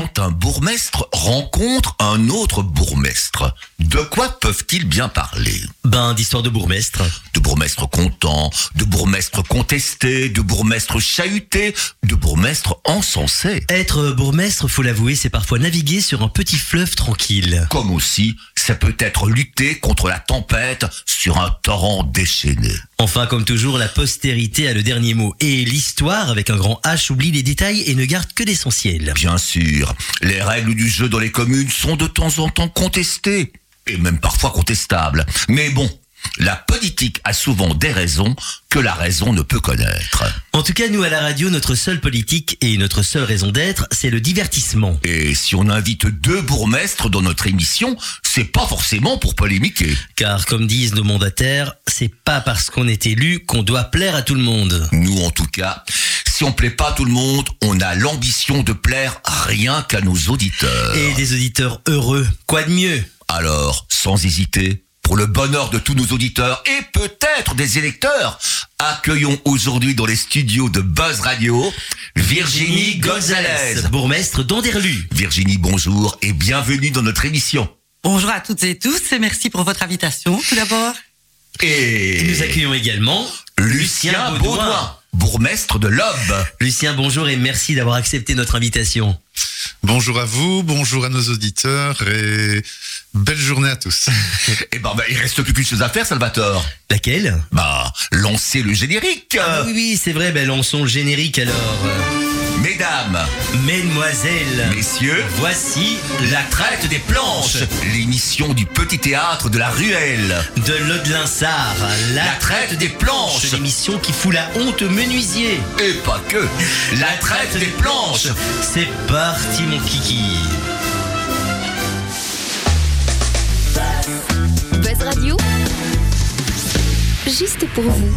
Quand un bourgmestre rencontre un autre bourgmestre, de quoi peuvent-ils bien parler? Ben, d'histoire de bourgmestre. De bourgmestre content, de bourgmestre contesté, de bourgmestre chahuté, de bourgmestre encensé. Être bourgmestre, faut l'avouer, c'est parfois naviguer sur un petit fleuve tranquille. Comme aussi, ça peut être lutter contre la tempête sur un torrent déchaîné. Enfin, comme toujours, la postérité a le dernier mot. Et l'histoire, avec un grand H, oublie les détails et ne garde que l'essentiel. Bien sûr, les règles du jeu dans les communes sont de temps en temps contestées, et même parfois contestables. Mais bon, la politique a souvent des raisons que la raison ne peut connaître. En tout cas, nous, à la radio, notre seule politique et notre seule raison d'être, c'est le divertissement. Et si on invite deux bourgmestres dans notre émission, c'est pas forcément pour polémiquer. Car, comme disent nos mandataires, c'est pas parce qu'on est élu qu'on doit plaire à tout le monde. Nous, en tout cas, si on plaît pas à tout le monde, on a l'ambition de plaire rien qu'à nos auditeurs. Et des auditeurs heureux. Quoi de mieux? Alors, sans hésiter, pour le bonheur de tous nos auditeurs et peut-être des électeurs, accueillons aujourd'hui dans les studios de Buzz Radio Virginie Gonzalez. bourgmestre d'Anderlu. Virginie, bonjour et bienvenue dans notre émission. Bonjour à toutes et tous et merci pour votre invitation tout d'abord. Et Nous accueillons également Lucien Baudouin, bourgmestre de l'Aube. Lucien, bonjour et merci d'avoir accepté notre invitation. Bonjour à vous, bonjour à nos auditeurs et belle journée à tous. Eh ben, bah, il reste plus qu'une chose à faire, Salvatore. Laquelle? Bah, lancer le générique. Ah oui, oui, c'est vrai, ben lançons le générique alors. Mesdames, Mesdemoiselles, messieurs, voici la traite des planches, l'émission du petit théâtre de la ruelle. de l'Aude-Linsard, La traite des planches. L'émission qui fout la honte aux menuisiers. Et pas que. La traite des planches. C'est parti mon kiki. Buzz Radio, juste pour vous.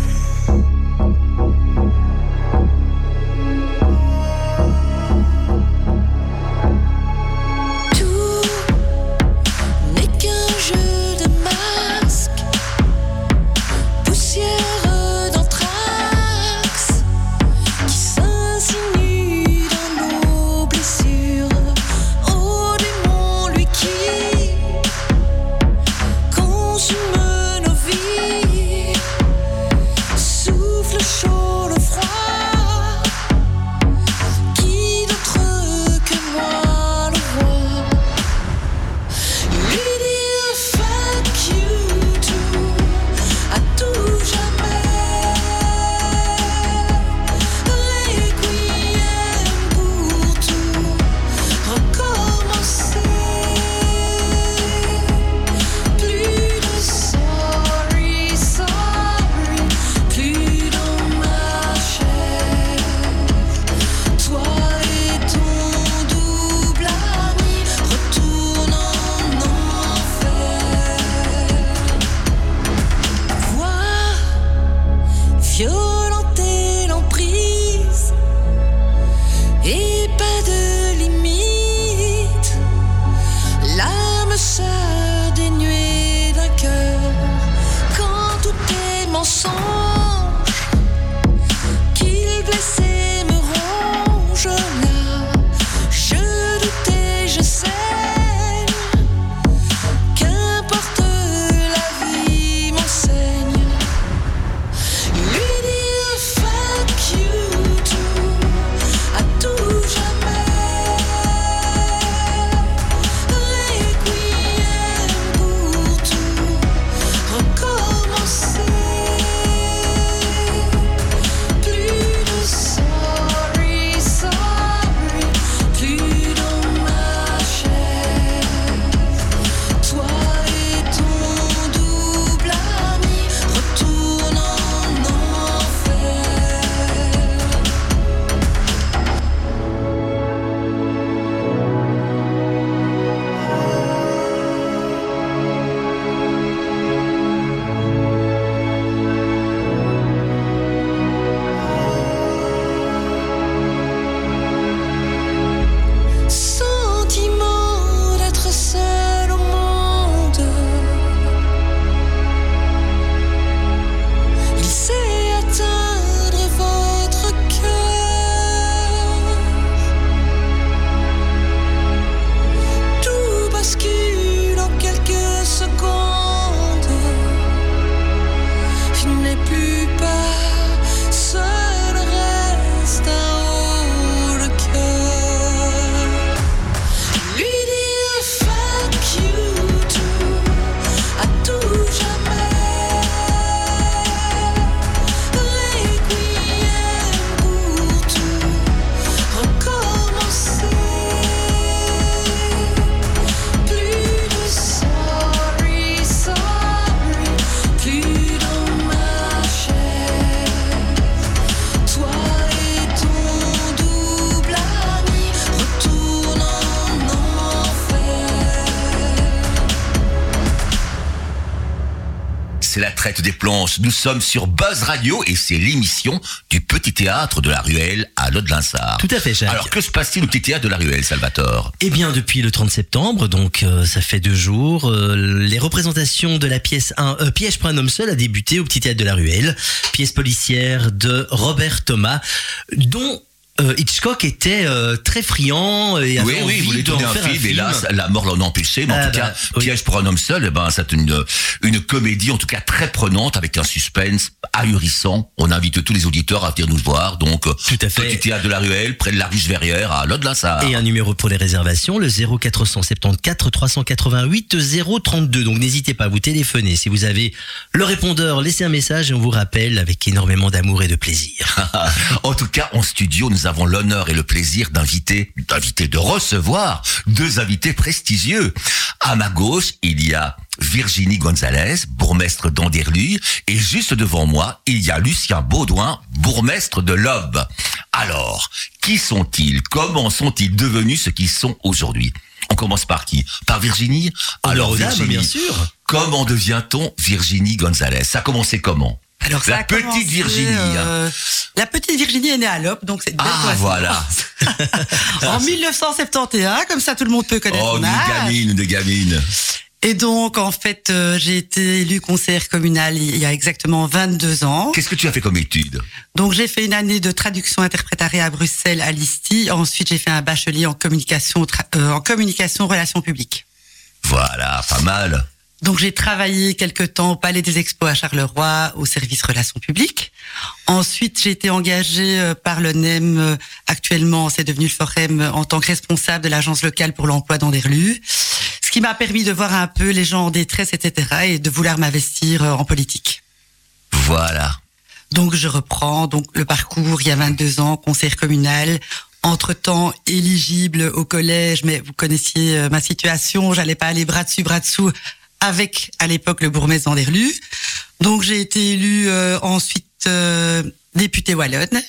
Nous sommes sur Buzz Radio et c'est l'émission du Petit Théâtre de la Ruelle à Lode-Linsard. Tout à fait, Jacques. Alors, que se passe-t-il au Petit Théâtre de la Ruelle, Salvatore? Eh bien, depuis le 30 septembre, donc euh, ça fait deux jours, euh, les représentations de la pièce 1, euh, Piège pour un homme seul, a débuté au Petit Théâtre de la Ruelle, pièce policière de Robert Thomas, dont euh, Hitchcock était euh, très friand et avait Oui, oui, envie il voulait tourner un faire film, hélas, la mort l'en a empêché, mais en Ah, tout bah, cas, oui. Piège pour un homme seul, eh ben, c'est une, une comédie, en tout cas très prenante, avec un suspense ahurissant. On invite tous les auditeurs à venir nous voir, donc, euh, Tout à fait. Petit Théâtre de la Ruelle, près de la Riche Verrière, à Lode-Linsard. Et un numéro pour les réservations, le 0474 388 032. Donc n'hésitez pas à vous téléphoner. Si vous avez le répondeur, laissez un message et on vous rappelle avec énormément d'amour et de plaisir. en tout cas, en studio, nous avons l'honneur et le plaisir d'inviter, d'inviter, de recevoir deux invités prestigieux. À ma gauche, il y a Virginie Gonzalez, bourgmestre d'Anderlu, et juste devant moi, il y a Lucien Baudouin, bourgmestre de l'Aube. Alors, qui sont-ils? Comment sont-ils devenus ce qu'ils sont aujourd'hui? On commence par qui? Par Virginie? Dames, Virginie, bien sûr. Comment devient-on Virginie Gonzalez? Ça a commencé comment? Alors, La petite commencé, Virginie, hein. euh, la petite Virginie est née à Lop, donc c'est une belle Ah, voilà. en 1971, comme ça tout le monde peut connaître Oh, une gamine, une gamine. Et donc, en fait, euh, j'ai été élue conseillère communale il y a exactement 22 ans. Qu'est-ce que tu as fait comme étude? Donc, j'ai fait une année de traduction interprétariat à Bruxelles, à l'ISTI. Ensuite, j'ai fait un bachelier en communication, euh, en communication relations publiques. Voilà, pas mal. Donc, j'ai travaillé quelque temps au Palais des Expos à Charleroi, au service relations publiques. Ensuite, j'ai été engagée euh, par le NEM, euh, actuellement, c'est devenu le Forum, euh, en tant que responsable de l'agence locale pour l'emploi d'Anderlu. Ce qui m'a permis de voir un peu les gens en détresse, etc., et de vouloir m'investir en politique. Voilà. Donc je reprends donc le parcours il y a 22 ans, conseillère communal. Entre-temps, éligible au collège, mais vous connaissiez ma situation, j'allais pas aller bras dessus, bras dessous avec, à l'époque, le bourgmestre d'Anderlu. Donc j'ai été élue euh, ensuite euh, députée wallonne.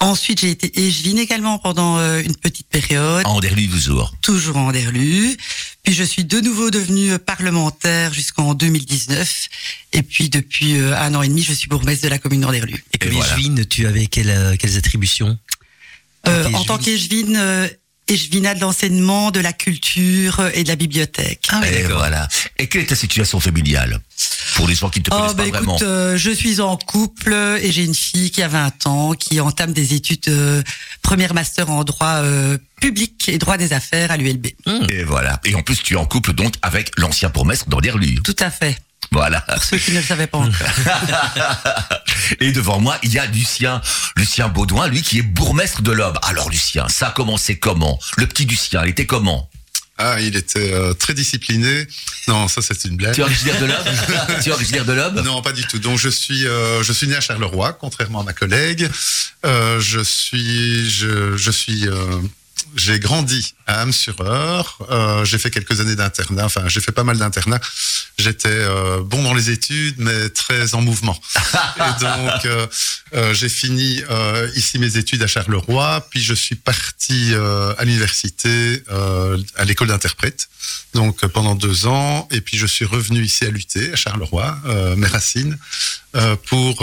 Ensuite, j'ai été échevine également pendant euh, une petite période Anderlu toujours. toujours en Anderlu. Puis je suis de nouveau devenue parlementaire jusqu'en 2019. Et puis depuis euh, un an et demi, je suis bourgmestre de la commune d'Anderlu. Et les voilà. tu avais quelles, euh, quelles attributions? Euh, T'es en tant échevine. qu'échevine, euh, échevina de l'enseignement, de la culture euh, et de la bibliothèque. Ah oui, Et d'accord. voilà. Et quelle est ta situation familiale Pour les gens qui ne te Oh, connaissent bah pas vraiment? écoute, euh, je suis en couple et j'ai une fille qui a 20 ans, qui entame des études euh, première master en droit euh, public et droit des affaires à l'ULB. Et voilà. Et en plus, tu es en couple donc avec l'ancien bourgmestre d'Anderlu. Tout à fait. Voilà. Pour ceux qui ne le savaient pas encore. Et devant moi, il y a Lucien, Lucien Baudouin, lui qui est bourgmestre de l'Aube. Alors Lucien, ça a commencé comment? Le petit Lucien, il était comment? Ah, il était euh, très discipliné. Non, ça c'est une blague. Tu es originaire de l'Aube? Tu es originaire de l'Aube? Non, pas du tout. Donc je suis, euh, je suis né à Charleroi, contrairement à ma collègue. Euh, je suis, je, je suis, euh, j'ai grandi à Ham-sur-Eure. Euh, j'ai fait quelques années d'internat. Enfin, j'ai fait pas mal d'internat. J'étais euh, bon dans les études, mais très en mouvement. Et donc, euh, j'ai fini ici mes études à Charleroi, puis je suis parti à l'université, à l'école d'interprète, donc pendant deux ans, et puis je suis revenu ici à l'UT, à Charleroi, mes racines, pour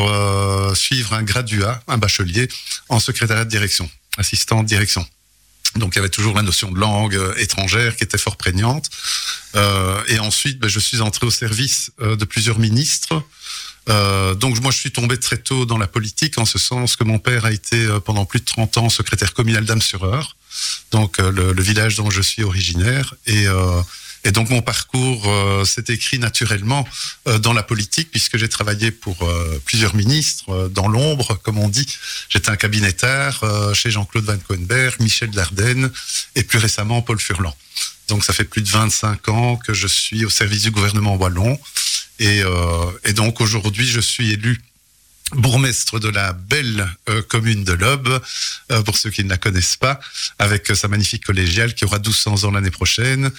suivre un graduat, un bachelier en secrétariat de direction, assistant de direction. Donc il y avait toujours la notion de langue euh, étrangère qui était fort prégnante. Euh, et ensuite, ben, je suis entré au service euh, de plusieurs ministres. Euh, donc moi, je suis tombé très tôt dans la politique, en ce sens que mon père a été euh, pendant plus de 30 ans secrétaire communal d'Am-sur-Eure, donc le, le village dont je suis originaire. Et, euh, et donc mon parcours euh, s'est écrit naturellement euh, dans la politique, puisque j'ai travaillé pour euh, plusieurs ministres euh, dans l'ombre, comme on dit. J'étais un cabinettard euh, chez Jean-Claude Van Coenberg, Michel Dardenne et plus récemment Paul Furlan. Donc ça fait plus de 25 ans que je suis au service du gouvernement wallon. Et, euh, et donc aujourd'hui, je suis élu bourgmestre de la belle euh, commune de l'Aube, euh, pour ceux qui ne la connaissent pas, avec sa magnifique collégiale qui aura 1200 ans l'année prochaine.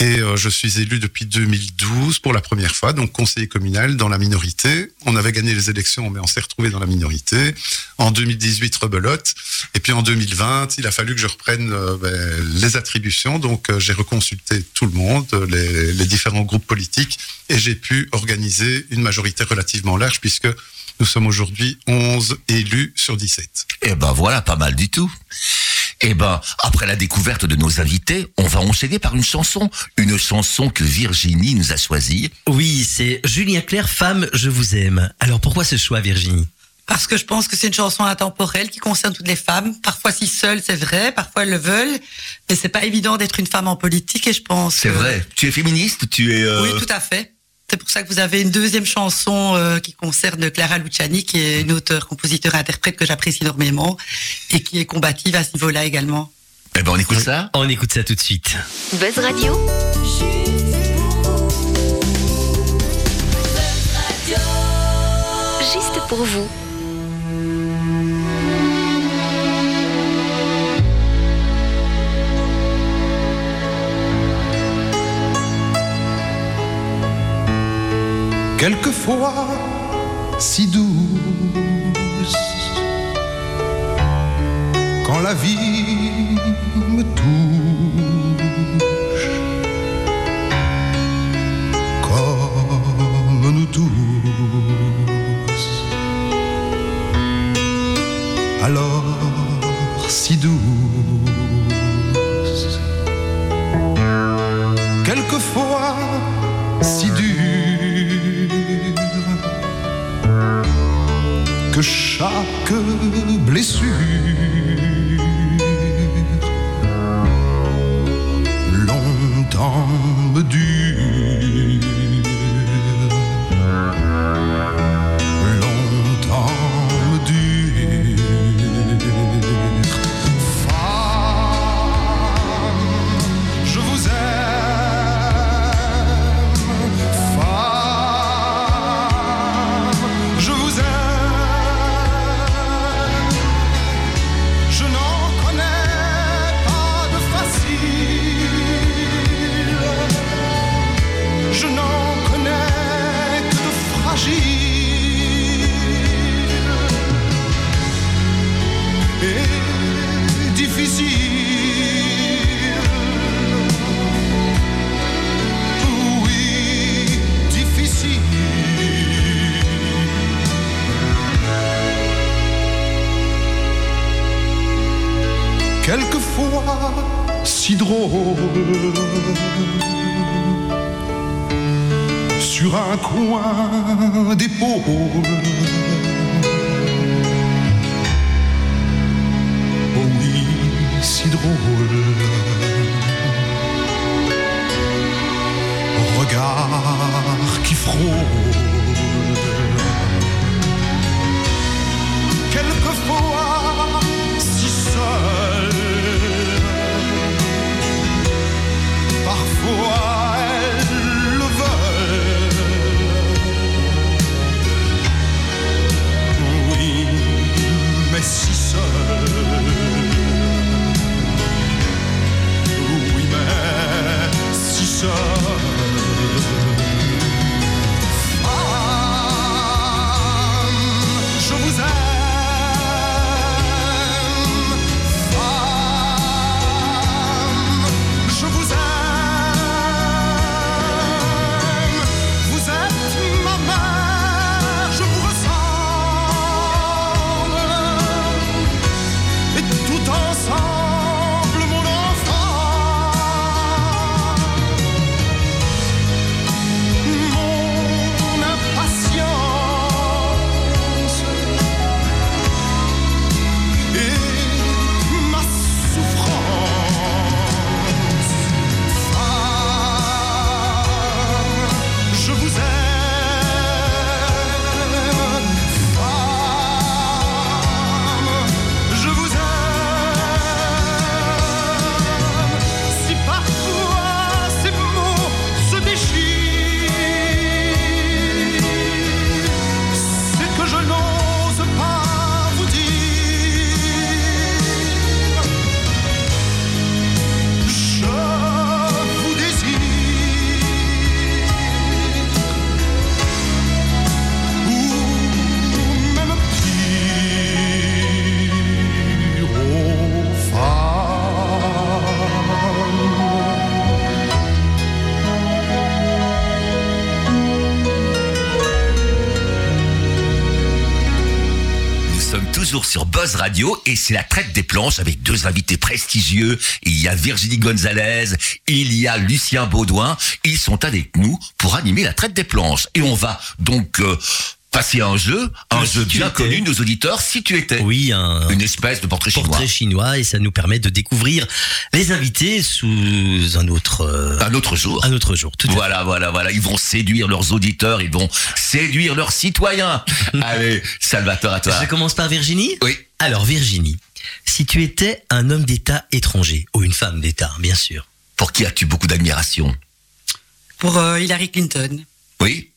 Et euh, je suis élu depuis 2012 pour la première fois, donc conseiller communal dans la minorité. On avait gagné les élections, mais on s'est retrouvé dans la minorité. En 2018, rebelote. Et puis en 2020, il a fallu que je reprenne euh, ben, les attributions. Donc euh, j'ai reconsulté tout le monde, les, les différents groupes politiques, et j'ai pu organiser une majorité relativement large, puisque nous sommes aujourd'hui 11 élus sur 17. Eh ben voilà, pas mal du tout. Eh ben, après la découverte de nos invités, on va enchaîner par une chanson. Une chanson que Virginie nous a choisie. Oui, c'est Julien Clerc, Femme, je vous aime. Alors pourquoi ce choix, Virginie? Parce que je pense que c'est une chanson intemporelle qui concerne toutes les femmes. Parfois si seules, c'est vrai, parfois elles le veulent, mais c'est pas évident d'être une femme en politique et je pense. C'est que- vrai. Tu es féministe, tu es... euh, Oui, tout à fait. C'est pour ça que vous avez une deuxième chanson euh, qui concerne Clara Luciani, qui est une auteure, compositeur, interprète que j'apprécie énormément et qui est combative à ce niveau-là également. Eh ben on écoute ça On écoute ça tout de suite. Buzz Radio, juste pour vous. Quelquefois si douce. Quand la vie me touche, comme nous tous, alors si douce. Quelquefois si dure que chaque blessure longtemps me dure, coin d'épaule. Toujours sur Buzz Radio et c'est la traite des planches avec deux invités prestigieux. Il y a Virginie Gonzalez, il y a Lucien Baudouin. Ils sont avec nous pour animer la traite des planches. Et on va donc euh, passer un jeu, un jeu bien étais. connu de nos auditeurs, si tu étais. Oui, un Une espèce de portrait chinois. portrait chinois et ça nous permet de découvrir les invités sous un autre, euh, Un autre jour. un autre jour. Tout. Voilà, voilà, voilà. Ils vont séduire leurs auditeurs, ils vont séduire leurs citoyens. Allez, Salvatore, à toi. Je commence par Virginie. Oui. Alors Virginie, si tu étais un homme d'État étranger ou une femme d'État, bien sûr. Pour qui as-tu beaucoup d'admiration? Pour euh, Hillary Clinton. Oui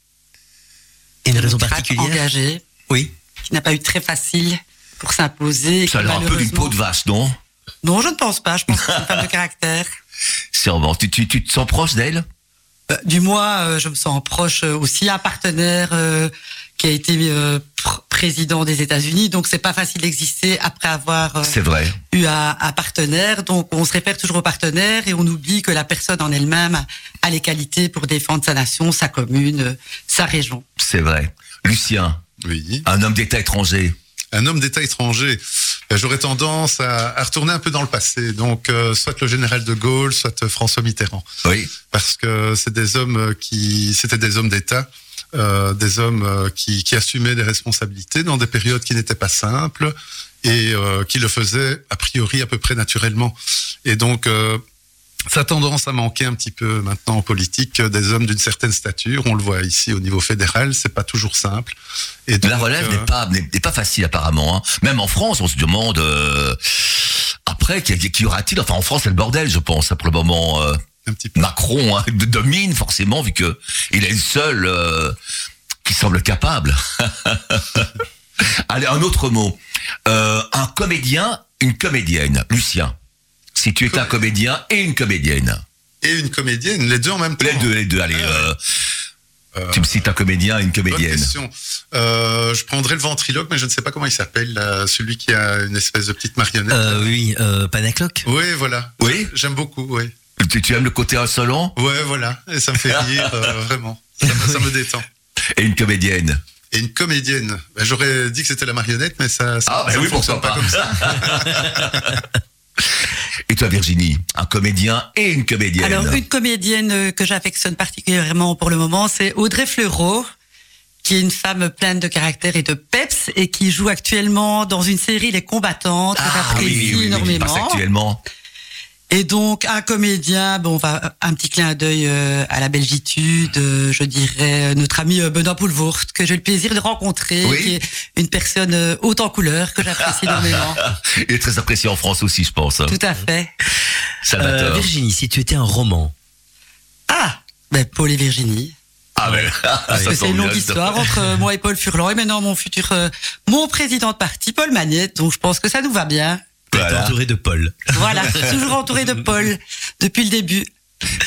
Et une raison particulière engagée, Oui. qui n'a pas eu très facile pour s'imposer. Ça a l'air un peu d'une peau de vache, non? Non, je ne pense pas. Je pense que c'est une femme de caractère. Sûrement. Tu, tu, tu te sens proche d'elle? Euh, du moins, euh, je me sens proche euh, aussi un partenaire qui a été euh, pr- président des États-Unis. Donc, c'est pas facile d'exister après avoir euh, vrai. eu un, un partenaire. Donc, on se réfère toujours au partenaire et on oublie que la personne en elle-même a- les qualités pour défendre sa nation, sa commune, euh, sa région. C'est vrai. Lucien, Oui. un homme d'État étranger. Un homme d'État étranger. J'aurais tendance à, à retourner un peu dans le passé. Donc, euh, soit le général de Gaulle, soit François Mitterrand. Oui. Parce que c'est des hommes qui, c'était des hommes d'État, euh, des hommes euh, qui, qui assumaient des responsabilités dans des périodes qui n'étaient pas simples et euh, qui le faisaient a priori à peu près naturellement. Et donc, euh, ça a tendance à manquer un petit peu maintenant en politique euh, des hommes d'une certaine stature. On le voit ici au niveau fédéral, c'est pas toujours simple. Et La donc, relève euh, n'est pas n'est pas facile apparemment. hein. Même en France, on se demande euh, après qui, qui y aura-t-il? Enfin, en France, c'est le bordel, je pense. hein, Pour le moment, euh, un petit peu. Macron hein, domine forcément vu que il est le seul euh, qui semble capable. Allez, un autre mot. Euh, un comédien, une comédienne. Lucien, si tu étais un comédien et une comédienne. Et une comédienne, les deux en même temps. Les deux, les deux. Allez, Ah, euh, Euh, tu me cites un comédien et une Bonne comédienne. question. Euh, je prendrais le ventriloque, mais je ne sais pas comment il s'appelle, celui qui a une espèce de petite marionnette. Euh, oui, euh, Panacloc. Oui, voilà. Oui J'aime beaucoup, oui. Tu, tu aimes le côté insolent Ouais, voilà. Et ça me fait rire, euh, vraiment. Ça me, ça me détend. et une comédienne. Et une comédienne. Ben, J'aurais dit que c'était la marionnette, mais ça, ça, Ah, ben ça oui, ne fonctionne pourquoi pas pas. comme ça. Et toi, Virginie, un comédien et une comédienne. Alors, une comédienne euh, que j'affectionne particulièrement pour le moment, c'est Audrey Fleurot, qui est une femme pleine de caractère et de peps et qui joue actuellement dans une série Les Combattantes, que ah, oui, j'apprécie oui, oui, oui, énormément. passe actuellement. Et donc, un comédien, bon, on va un petit clin d'œil euh, à la belgitude, euh, je dirais euh, notre ami euh, Benoît Poulvoort, que j'ai eu le plaisir de rencontrer, Oui. qui est une personne euh, haute en couleur, que j'apprécie énormément. Il est très apprécié en France aussi, je pense. hein. Tout à fait. Euh, Virginie, si tu étais un roman. Ah ben, Paul et Virginie. ah, ben, Parce que c'est une longue histoire entre euh, moi et Paul Furlan et maintenant mon futur, euh, mon président de parti, Paul Magnette. Donc je pense que ça nous va bien. Voilà. entouré de Paul. Voilà, toujours entouré de Paul depuis le début.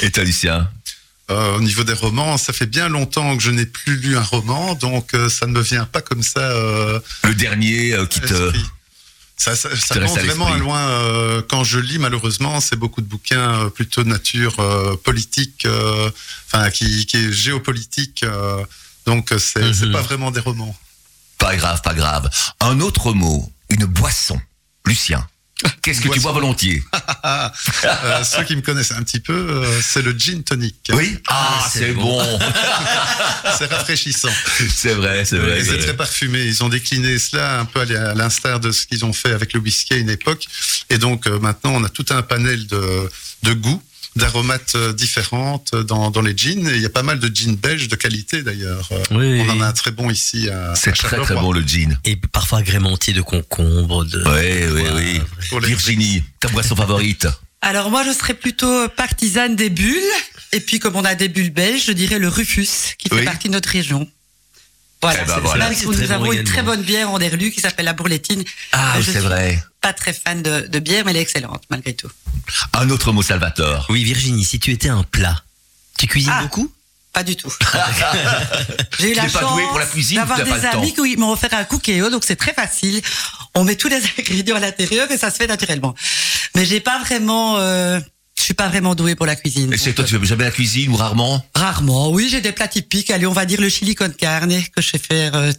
Et toi, Lucien Euh, au niveau des romans, ça fait bien longtemps que je n'ai plus lu un roman, donc euh, ça ne me vient pas comme ça. Euh, Le dernier euh, qui te... Ça, ça, ça vraiment à loin. quand je lis, malheureusement, c'est beaucoup de bouquins plutôt de nature politique, enfin qui, qui est géopolitique. donc c'est c'est Mhm. pas vraiment des romans. Pas grave, pas grave. Un autre mot, une boisson. Lucien, qu'est-ce que tu bois volontiers Ah, euh, ceux qui me connaissent un petit peu, euh, c'est le gin tonic. Oui Ah, c'est c'est bon. C'est rafraîchissant. c'est vrai, c'est vrai. C'est très parfumé. Ils ont décliné cela un peu à à l'instar de ce qu'ils ont fait avec le whisky à une époque. Et donc euh, maintenant, on a tout un panel de, de goûts, d'aromates euh, différentes dans, dans les jeans. Et il y a pas mal de jeans belges de qualité d'ailleurs. Euh, Oui, on oui. en a un très bon ici à, C'est à très très bon le gin. Et parfois agrémenté de concombre, de. Oui, oui, oui. Pour les- Virginie, ta boisson favorite Alors moi je serais plutôt partisane des bulles. Et puis comme on a des bulles belges, je dirais le Rufus, qui fait Oui. partie de notre région. Voilà, Eh ben voilà. là nous avons bon une également. très bonne bière en Derlu qui s'appelle la Bourletine. Ah, Euh, c'est vrai. Pas très fan de, de bière, mais elle est excellente malgré tout. Un autre mot, Salvatore. Oui, Virginie, si tu étais un plat, tu cuisines Ah. beaucoup? Pas du tout. J'ai eu Tu la chance d'avoir des amis qui m'ont offert un cookéo, donc c'est très facile. On met tous les ingrédients à l'intérieur et ça se fait naturellement. Mais j'ai pas vraiment, euh, je suis pas vraiment douée pour la cuisine. Et Donc, toi, tu fais jamais la cuisine ou rarement Rarement, oui, j'ai des plats typiques. Allez, on va dire le chili con carne que je sais faire euh,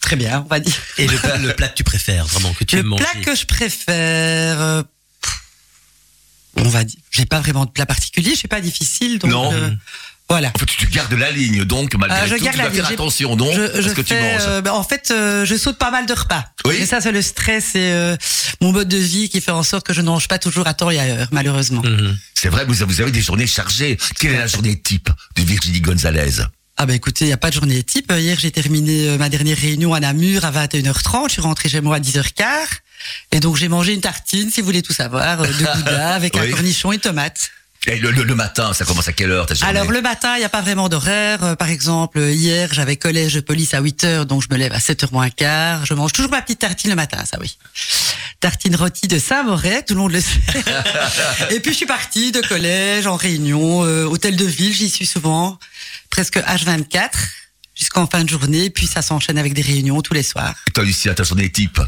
très bien, on va dire. Et le, plat- le plat que tu préfères, vraiment, que tu Le aimes manger plat que je préfère, euh, pff, on va dire, j'ai pas vraiment de plat particulier, je suis pas difficile, donc Non. euh, voilà. En fait, tu gardes la ligne, donc malgré Ah, je tout, garde tu la dois faire ligne. J'ai- attention, non je, à je ce que tu manges. euh, ben, en fait, euh, je saute pas mal de repas. Oui. Et ça, c'est le stress et euh, mon mode de vie qui fait en sorte que je ne mange pas toujours à temps et à heure, malheureusement. Mhm. C'est vrai, vous avez, vous avez des journées chargées. Quelle est la journée type de Virginie Gonzalez? Ah bah écoutez, il n'y a pas de journée type. Hier, j'ai terminé ma dernière réunion à Namur à 21h30. Je suis rentrée chez moi à 10h15. Et donc, j'ai mangé une tartine, si vous voulez tout savoir, de gouda avec un cornichon et tomate. Et le, le- le matin, ça commence à quelle heure ta journée Alors, le matin, il n'y a pas vraiment d'horaire. Euh, Par exemple, hier, j'avais collège de police à 8h, donc je me lève à 7h moins quart. Je mange toujours ma petite tartine le matin, ça oui. Tartine rôtie de Saint-Moret, tout le monde le sait. et puis, je suis partie de collège en réunion, euh, hôtel de ville, j'y suis souvent, presque H24, jusqu'en fin de journée. Puis, ça s'enchaîne avec des réunions tous les soirs. Et toi, Lucie, ta journée type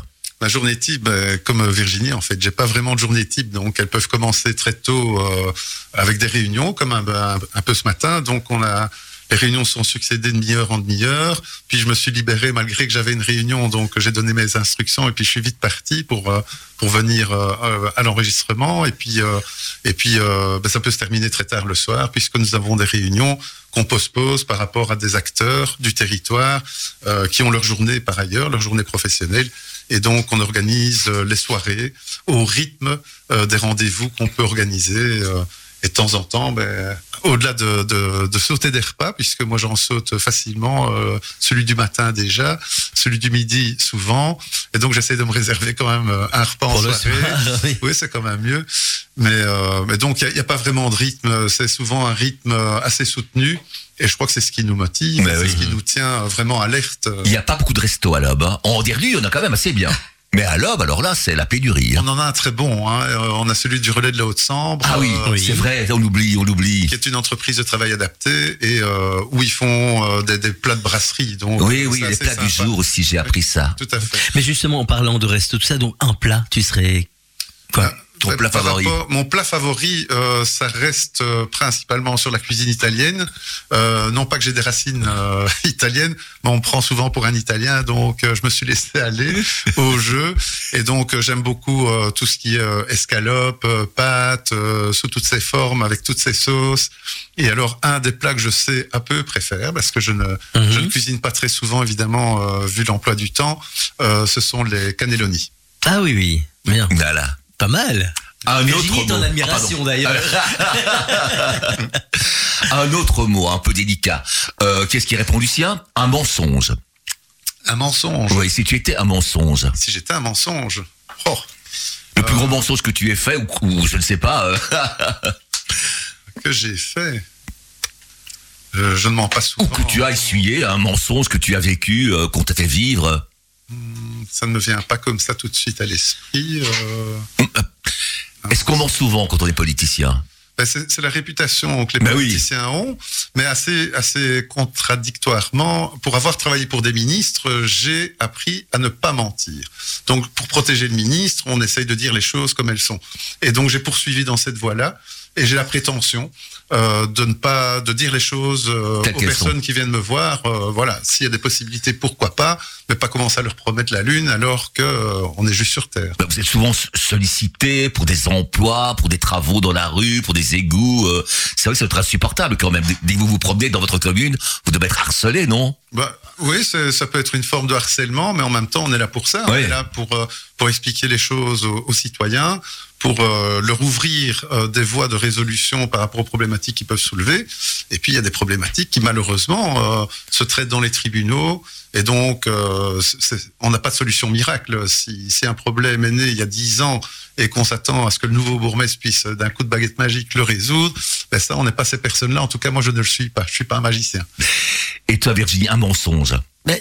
Ma journée type, euh, comme Virginie, en fait, j'ai pas vraiment de journée type, donc elles peuvent commencer très tôt euh, avec des réunions, comme un, peu ce matin. Donc on a les réunions sont succédées de demi-heure en demi-heure. Puis je me suis libéré malgré que j'avais une réunion, donc j'ai donné mes instructions et puis je suis vite parti pour euh, pour venir euh, à l'enregistrement. Et puis et puis ben, ça peut se terminer très tard le soir puisque nous avons des réunions qu'on postpose par rapport à des acteurs du territoire qui ont leur journée par ailleurs, leur journée professionnelle. Et donc, on organise euh, les soirées au rythme euh, des rendez-vous qu'on peut organiser. euh, et de temps en temps, ben, au-delà de, de, de sauter des repas, puisque moi j'en saute facilement, euh, celui du matin déjà, celui du midi souvent. Et donc, j'essaie de me réserver quand même un repas en Pour soirée. soir, oui. Oui, c'est quand même mieux. Mais, euh, mais donc, il n'y a, pas vraiment de rythme. C'est souvent un rythme assez soutenu. Et je crois que c'est ce qui nous motive, Mais c'est oui. ce qui nous tient vraiment alerte. Il n'y a pas beaucoup de restos à Lobe. Hein. En dire lui, on a quand même assez bien. Mais à Lobe, alors là, c'est la pénurie. hein. On en a un très bon. Hein. Euh, On a celui du relais de la Haute-Sambre. Ah oui, euh, oui. c'est vrai, on oublie, on oublie. qui est une entreprise de travail adapté et euh, où ils font euh, des, des plats de brasserie. Donc, Oui, euh, oui, les plats du jour aussi, j'ai appris ça. Tout à fait. Mais justement, en parlant de resto, tout ça, donc un plat, tu serais quoi? Ton Ouais, plat par favori rapport- Mon plat favori, euh, ça reste euh, principalement sur la cuisine italienne. Euh, non pas que j'ai des racines euh, italiennes, mais on me prend souvent pour un Italien, donc euh, je me suis laissé aller au jeu. Et donc euh, j'aime beaucoup euh, tout ce qui est euh, escalope, euh, pâtes, euh, sous toutes ses formes, avec toutes ses sauces. Et alors un des plats que je sais un peu préfère, parce que je ne, Mhm. je ne cuisine pas très souvent, évidemment, euh, vu l'emploi du temps, euh, ce sont les cannelloni. Ah oui, oui, bien, Voilà. Pas mal. Un autre mot. admiration Ah, d'ailleurs. pardon. un autre mot un peu délicat. Euh, Qu'est-ce qui répond Lucien? Un mensonge. Un mensonge. Oui, si tu étais un mensonge. Si j'étais un mensonge. Oh. Le plus gros mensonge que tu aies fait, ou, ou je ne sais pas. euh, que j'ai fait. Euh, je ne mens pas souvent. ou que tu as essuyé, un mensonge que tu as vécu, euh, qu'on t'a fait vivre. Ça ne me vient pas comme ça tout de suite à l'esprit. euh. Est-ce qu'on ment souvent quand on est politicien? Ben, c'est la réputation que les Ben oui. politiciens ont, mais assez, assez contradictoirement. Pour avoir travaillé pour des ministres, j'ai appris à ne pas mentir. Donc, pour protéger le ministre, on essaye de dire les choses comme elles sont. Et donc, j'ai poursuivi dans cette voie-là, et j'ai la prétention euh, de ne pas de dire les choses euh, aux personnes sont. qui viennent me voir. euh, voilà, s'il y a des possibilités, pourquoi pas, mais pas commencer à leur promettre la lune alors que on est juste sur terre. Ben, Vous êtes souvent sollicité pour des emplois, pour des travaux dans la rue, pour des égouts. C'est vrai que c'est insupportable quand même. Dès- que vous vous promenez dans votre commune, vous devez être harcelé, non? Bah, oui, ça peut être une forme de harcèlement, mais en même temps, on est là pour ça. On est là pour, pour expliquer les choses aux, aux citoyens, pour euh, leur ouvrir euh, des voies de résolution par rapport aux problématiques qu'ils peuvent soulever. Et puis, il y a des problématiques qui, malheureusement, euh, se traitent dans les tribunaux. Et donc, euh, on n'a pas de solution miracle. Si, si un problème est né il y a dix ans et qu'on s'attend à ce que le nouveau bourgmestre puisse, d'un coup de baguette magique, le résoudre, ben ça, on n'est pas ces personnes-là. En tout cas, moi, je ne le suis pas. Je suis pas un magicien. Et toi, Virginie, un mensonge. Ben,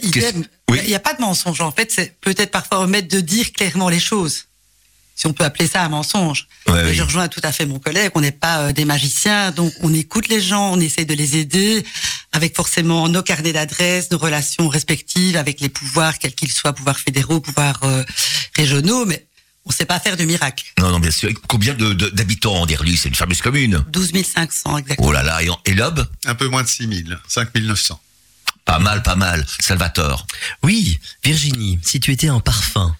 oui. Il n'y a pas de mensonge. En fait, c'est peut-être parfois omettre de dire clairement les choses. Si on peut appeler ça un mensonge. Ouais, Mais oui. Je rejoins tout à fait mon collègue. On n'est pas euh, des magiciens, donc on écoute les gens, on essaye de les aider avec forcément nos carnets d'adresses, nos relations respectives avec les pouvoirs, quels qu'ils soient, pouvoirs fédéraux, pouvoirs euh, régionaux, mais on ne sait pas faire de miracle. Non, non, bien sûr. Combien de- de- d'habitants en Derlu C'est une fameuse commune? 12 500 exactement. Oh là là, et, et Lobe Un peu moins de 6 000, 5 900. Pas mal, pas mal. Salvatore. Oui, Virginie, si tu étais un parfum.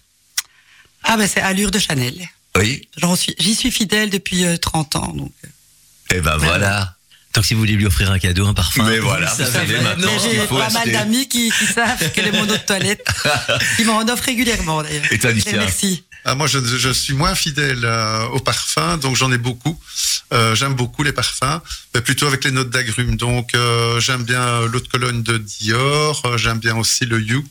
Ah ben c'est Allure de Chanel. Oui. J'en suis, j'y suis fidèle depuis euh, 30 ans. Donc, euh. Eh ben voilà. Donc si vous voulez lui offrir un cadeau, un parfum. Mais voilà, vous savez savez maintenant. Mais ce qu'il j'ai faut pas mal d'amis qui, qui savent quel est mon eau de toilette. Ils m'en offrent régulièrement d'ailleurs. Et toi, Lucien Et Merci. Ah, moi, je, je suis moins fidèle euh, aux parfums, donc j'en ai beaucoup. Euh, j'aime beaucoup les parfums, mais plutôt avec les notes d'agrumes. Donc, euh, j'aime bien l'eau de Cologne de Dior, euh, j'aime bien aussi le You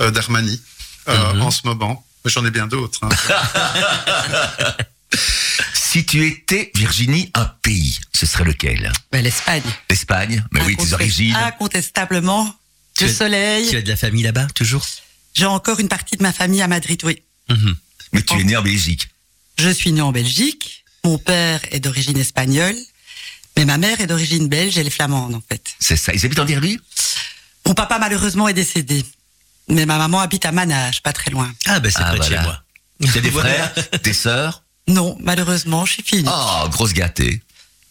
euh, d'Armani euh, Mhm. en ce moment. J'en ai bien d'autres. hein. Si tu étais, Virginie, un pays, ce serait lequel? Ben, L'Espagne. L'Espagne? Mais oui, tes origines. Incontestablement. Tu Le es- soleil. Tu as de la famille là-bas, toujours? J'ai encore une partie de ma famille à Madrid, oui. Mhm. Mais tu es né en Belgique. Je suis née en Belgique. Mon père est d'origine espagnole. Mais ma mère est d'origine belge, elle est flamande, en fait. C'est ça. Ils habitent en Derby Mon papa, malheureusement, est décédé. Mais ma maman habite à Manage, pas très loin. Ah ben c'est Ah, près de voilà. chez moi. Tu as des frères Des sœurs Non, malheureusement, je suis fille. Oh, grosse gâtée.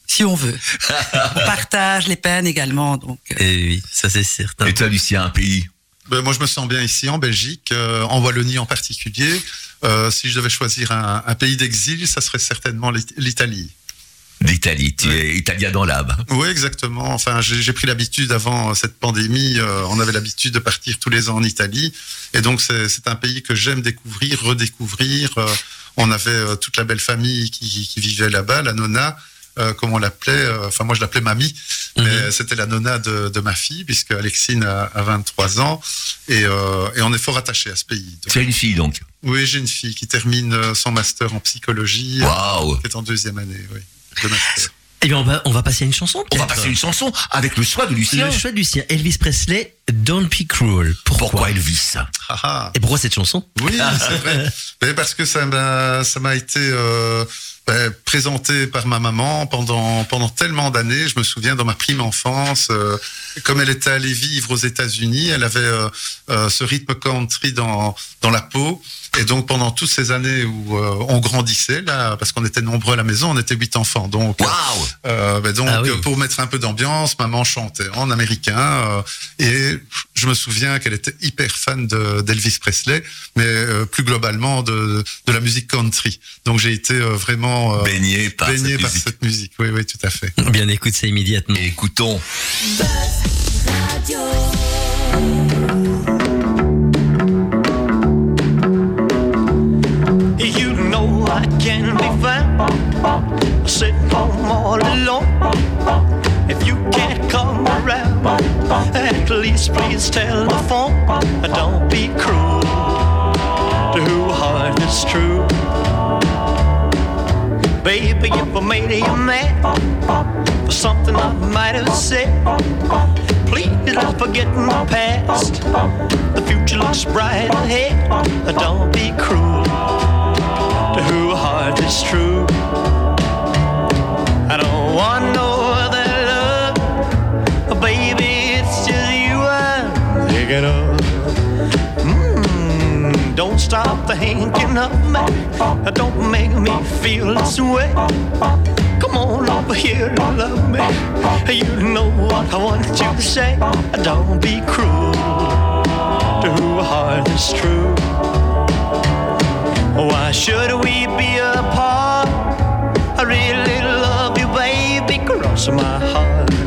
Si on veut. on partage les peines également, donc. euh, Eh oui, ça c'est certain. Et toi, Lucien, un pays? Ben, moi, je me sens bien ici en Belgique, euh, en Wallonie en particulier. Euh, si je devais choisir un, un pays d'exil, ça serait certainement l'It- l'Italie. D'Italie. Tu es italien dans l'âme. Oui, exactement. Enfin, j'ai pris l'habitude avant cette pandémie. euh, on avait l'habitude de partir tous les ans en Italie, et donc c'est un pays que j'aime découvrir, redécouvrir. Euh, on avait euh, toute la belle famille qui, qui vivait là-bas, la nonna, comme on l'appelait. Enfin, moi, je l'appelais mamie, mais Mhm. c'était la nonna de, de ma fille, puisque Alexine a, a 23 ans, et, et on est fort attaché à ce pays. Tu as une fille, donc. oui, j'ai une fille qui termine son master en psychologie, Waouh qui est en deuxième année, oui, de. Eh bien on va, on va passer à une chanson On va passer une chanson avec le choix de Lucien. Le choix de Lucien, Elvis Presley, Don't Be Cruel. Pourquoi, Pourquoi Elvis Ah, ah. Et pourquoi cette chanson? Oui, c'est vrai. Mais parce que ça m'a, ça m'a été euh, ben, présenté par ma maman pendant pendant tellement d'années. Je me souviens dans ma prime enfance, euh, comme elle était allée vivre aux États-Unis, elle avait euh, euh, ce rythme country dans dans la peau. Et donc pendant toutes ces années où euh, on grandissait là, parce qu'on était nombreux à la maison, on était huit enfants. Donc Waouh euh, ben donc, Ah oui. pour mettre un peu d'ambiance, maman chantait en américain. euh, et je me souviens qu'elle était hyper fan de- d'Elvis Presley, mais euh, plus globalement de, de la musique country. Donc j'ai été euh, vraiment euh, Baigné par baigné cette par musique. cette musique. Oui, oui, tout à fait. Bien écoute ça immédiatement. Et écoutons. You know I can be found sitting home all alone. If you around, at least please tell the phone. Don't be cruel to who heart is true. Baby, if I made you mad for something I might have said, please let's forget the past. The future looks bright ahead. Don't be cruel to who heart is true. I don't want no don't stop thinking of me. Don't make me feel this way. Come on over here and love me. You know what I want you to say. Don't be cruel to who heart is true. Why should we be apart? I really love you, baby, cross my heart.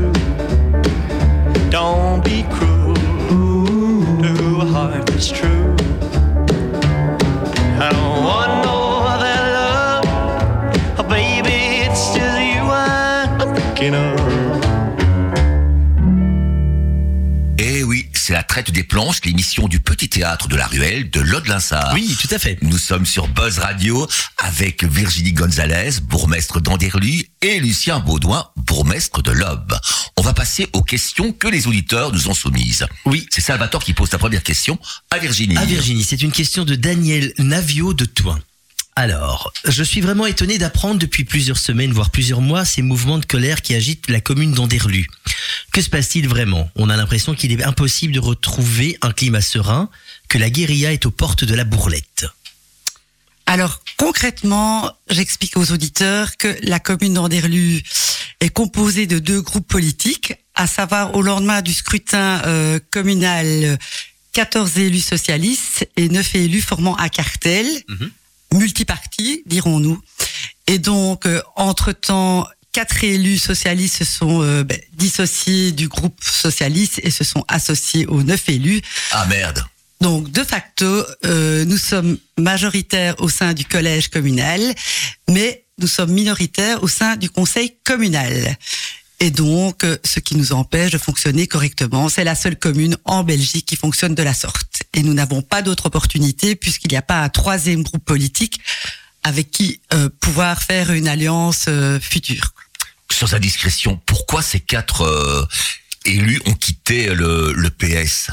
Traite des planches, l'émission du petit théâtre de la ruelle de Lode-Linsard. Oui, tout à fait. Nous sommes sur Buzz Radio avec Virginie Gonzalez, bourgmestre d'Anderly, et Lucien Baudouin, bourgmestre de l'Aube. On va passer aux questions que les auditeurs nous ont soumises. Oui. C'est Salvatore qui pose la première question à Virginie. À Virginie, c'est une question de Daniel Navio de Toin. Alors, je suis vraiment étonné d'apprendre depuis plusieurs semaines, voire plusieurs mois, ces mouvements de colère qui agitent la commune d'Anderlu. Que se passe-t-il vraiment? On a l'impression qu'il est impossible de retrouver un climat serein, que la guérilla est aux portes de la bourlette. Alors concrètement, j'explique aux auditeurs que la commune d'Anderlu est composée de deux groupes politiques, à savoir au lendemain du scrutin euh, communal, 14 élus socialistes et 9 élus formant un cartel, Mhm. Multiparti, dirons-nous. Et donc, euh, entre-temps, quatre élus socialistes se sont euh, ben, dissociés du groupe socialiste et se sont associés aux neuf élus. Ah merde. Donc, de facto, euh, nous sommes majoritaires au sein du collège communal, mais nous sommes minoritaires au sein du conseil communal. Et donc, euh, ce qui nous empêche de fonctionner correctement, c'est la seule commune en Belgique qui fonctionne de la sorte. Et nous n'avons pas d'autre opportunité puisqu'il n'y a pas un troisième groupe politique avec qui euh, pouvoir faire une alliance euh, future. Sans indiscrétion, pourquoi ces quatre euh, élus ont quitté le, le PS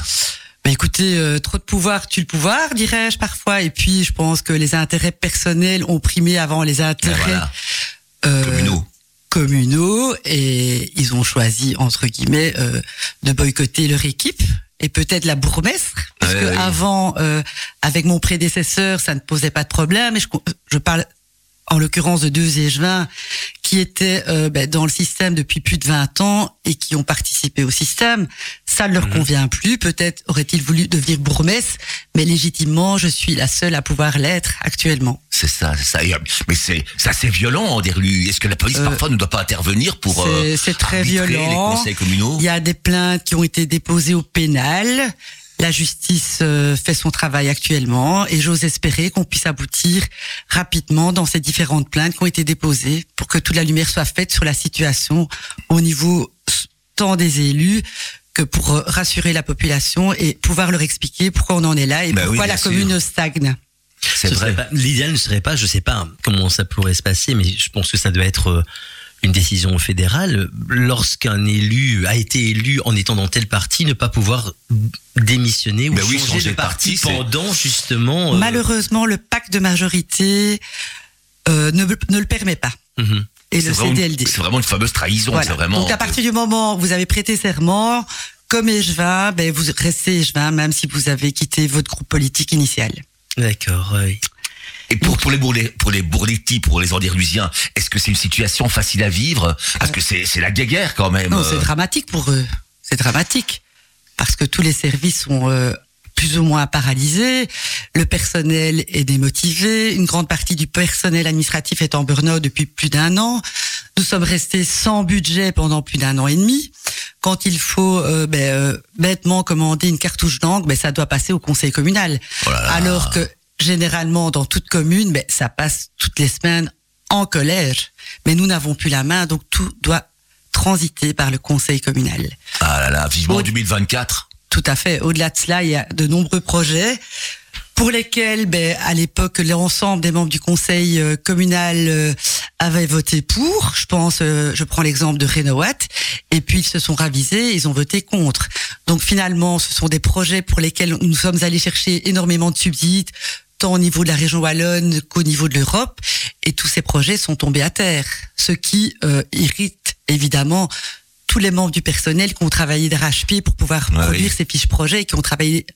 Ben écoutez, euh, trop de pouvoir tue le pouvoir, dirais-je parfois. Et puis, je pense que les intérêts personnels ont primé avant les Ben intérêts voilà, euh, communaux. communaux et ils ont choisi entre guillemets euh, de boycotter leur équipe et peut-être la bourgmestre parce Ouais, que avant euh, avec mon prédécesseur ça ne posait pas de problème. Et je, je parle en l'occurrence de deux échevins qui étaient euh, ben, dans le système depuis plus de 20 ans et qui ont participé au système. Ça ne leur Mhm. convient plus. Peut-être aurait-il voulu devenir bourgmestre, mais légitimement, je suis la seule à pouvoir l'être actuellement. C'est ça, c'est ça. Euh, Mais c'est c'est assez violent, Anderlu. Est-ce que la police Euh, parfois ne doit pas intervenir pour c'est- euh, très violent. les conseils communaux? Il y a des plaintes qui ont été déposées au pénal. La justice euh, fait son travail actuellement et j'ose espérer qu'on puisse aboutir rapidement dans ces différentes plaintes qui ont été déposées pour que toute la lumière soit faite sur la situation au niveau tant des élus que pour euh, rassurer la population et pouvoir leur expliquer pourquoi on en est là et Bah pourquoi la sûr. commune stagne. C'est Ce serait vrai. pas- L'idéal ne serait pas, je sais pas comment ça pourrait se passer, mais je pense que ça doit être euh, une décision fédérale. Lorsqu'un élu a été élu en étant dans tel parti, ne pas pouvoir démissionner ou Ben oui, changer, changer de parti, pendant justement. euh, Malheureusement, le pacte de majorité euh, ne, ne le permet pas. mhm. Et C'est le vraiment, CDLD. c'est vraiment une fameuse trahison. Voilà. C'est vraiment. Donc à partir du moment où vous avez prêté serment, comme échevin, ben vous restez échevin même si vous avez quitté votre groupe politique initial. D'accord, oui. Et pour, pour les bourlets, pour les bourletis, pour les Andirlusiens, est-ce que c'est une situation facile à vivre? Parce que c'est c'est la guerre quand même. Non, euh. c'est dramatique pour eux. C'est dramatique parce que tous les services sont euh, plus ou moins paralysés. Le personnel est démotivé. Une grande partie du personnel administratif est en burn-out depuis plus d'un an. Nous sommes restés sans budget pendant plus d'un an et demi. Quand il faut euh, ben, euh, bêtement commander une cartouche d'encre, ben, ça doit passer au conseil communal. Oh là là. Alors que généralement dans toute commune, ben, ça passe toutes les semaines en collège. Mais nous n'avons plus la main, donc tout doit transiter par le conseil communal. Ah là là, vivement Oui. 2024. Tout à fait. Au-delà de cela, il y a de nombreux projets pour lesquels, ben, à l'époque, l'ensemble des membres du conseil euh, communal euh, avaient voté pour. Je pense, euh, je prends l'exemple de Renowat, et puis ils se sont ravisés, ils ont voté contre. Donc finalement, ce sont des projets pour lesquels nous sommes allés chercher énormément de subsides, tant au niveau de la région wallonne qu'au niveau de l'Europe, et tous ces projets sont tombés à terre, ce qui euh, irrite évidemment tous les membres du personnel qui ont travaillé d'arrache-pied pour pouvoir Ouais, produire oui. ces fiches projets et qui ont travaillé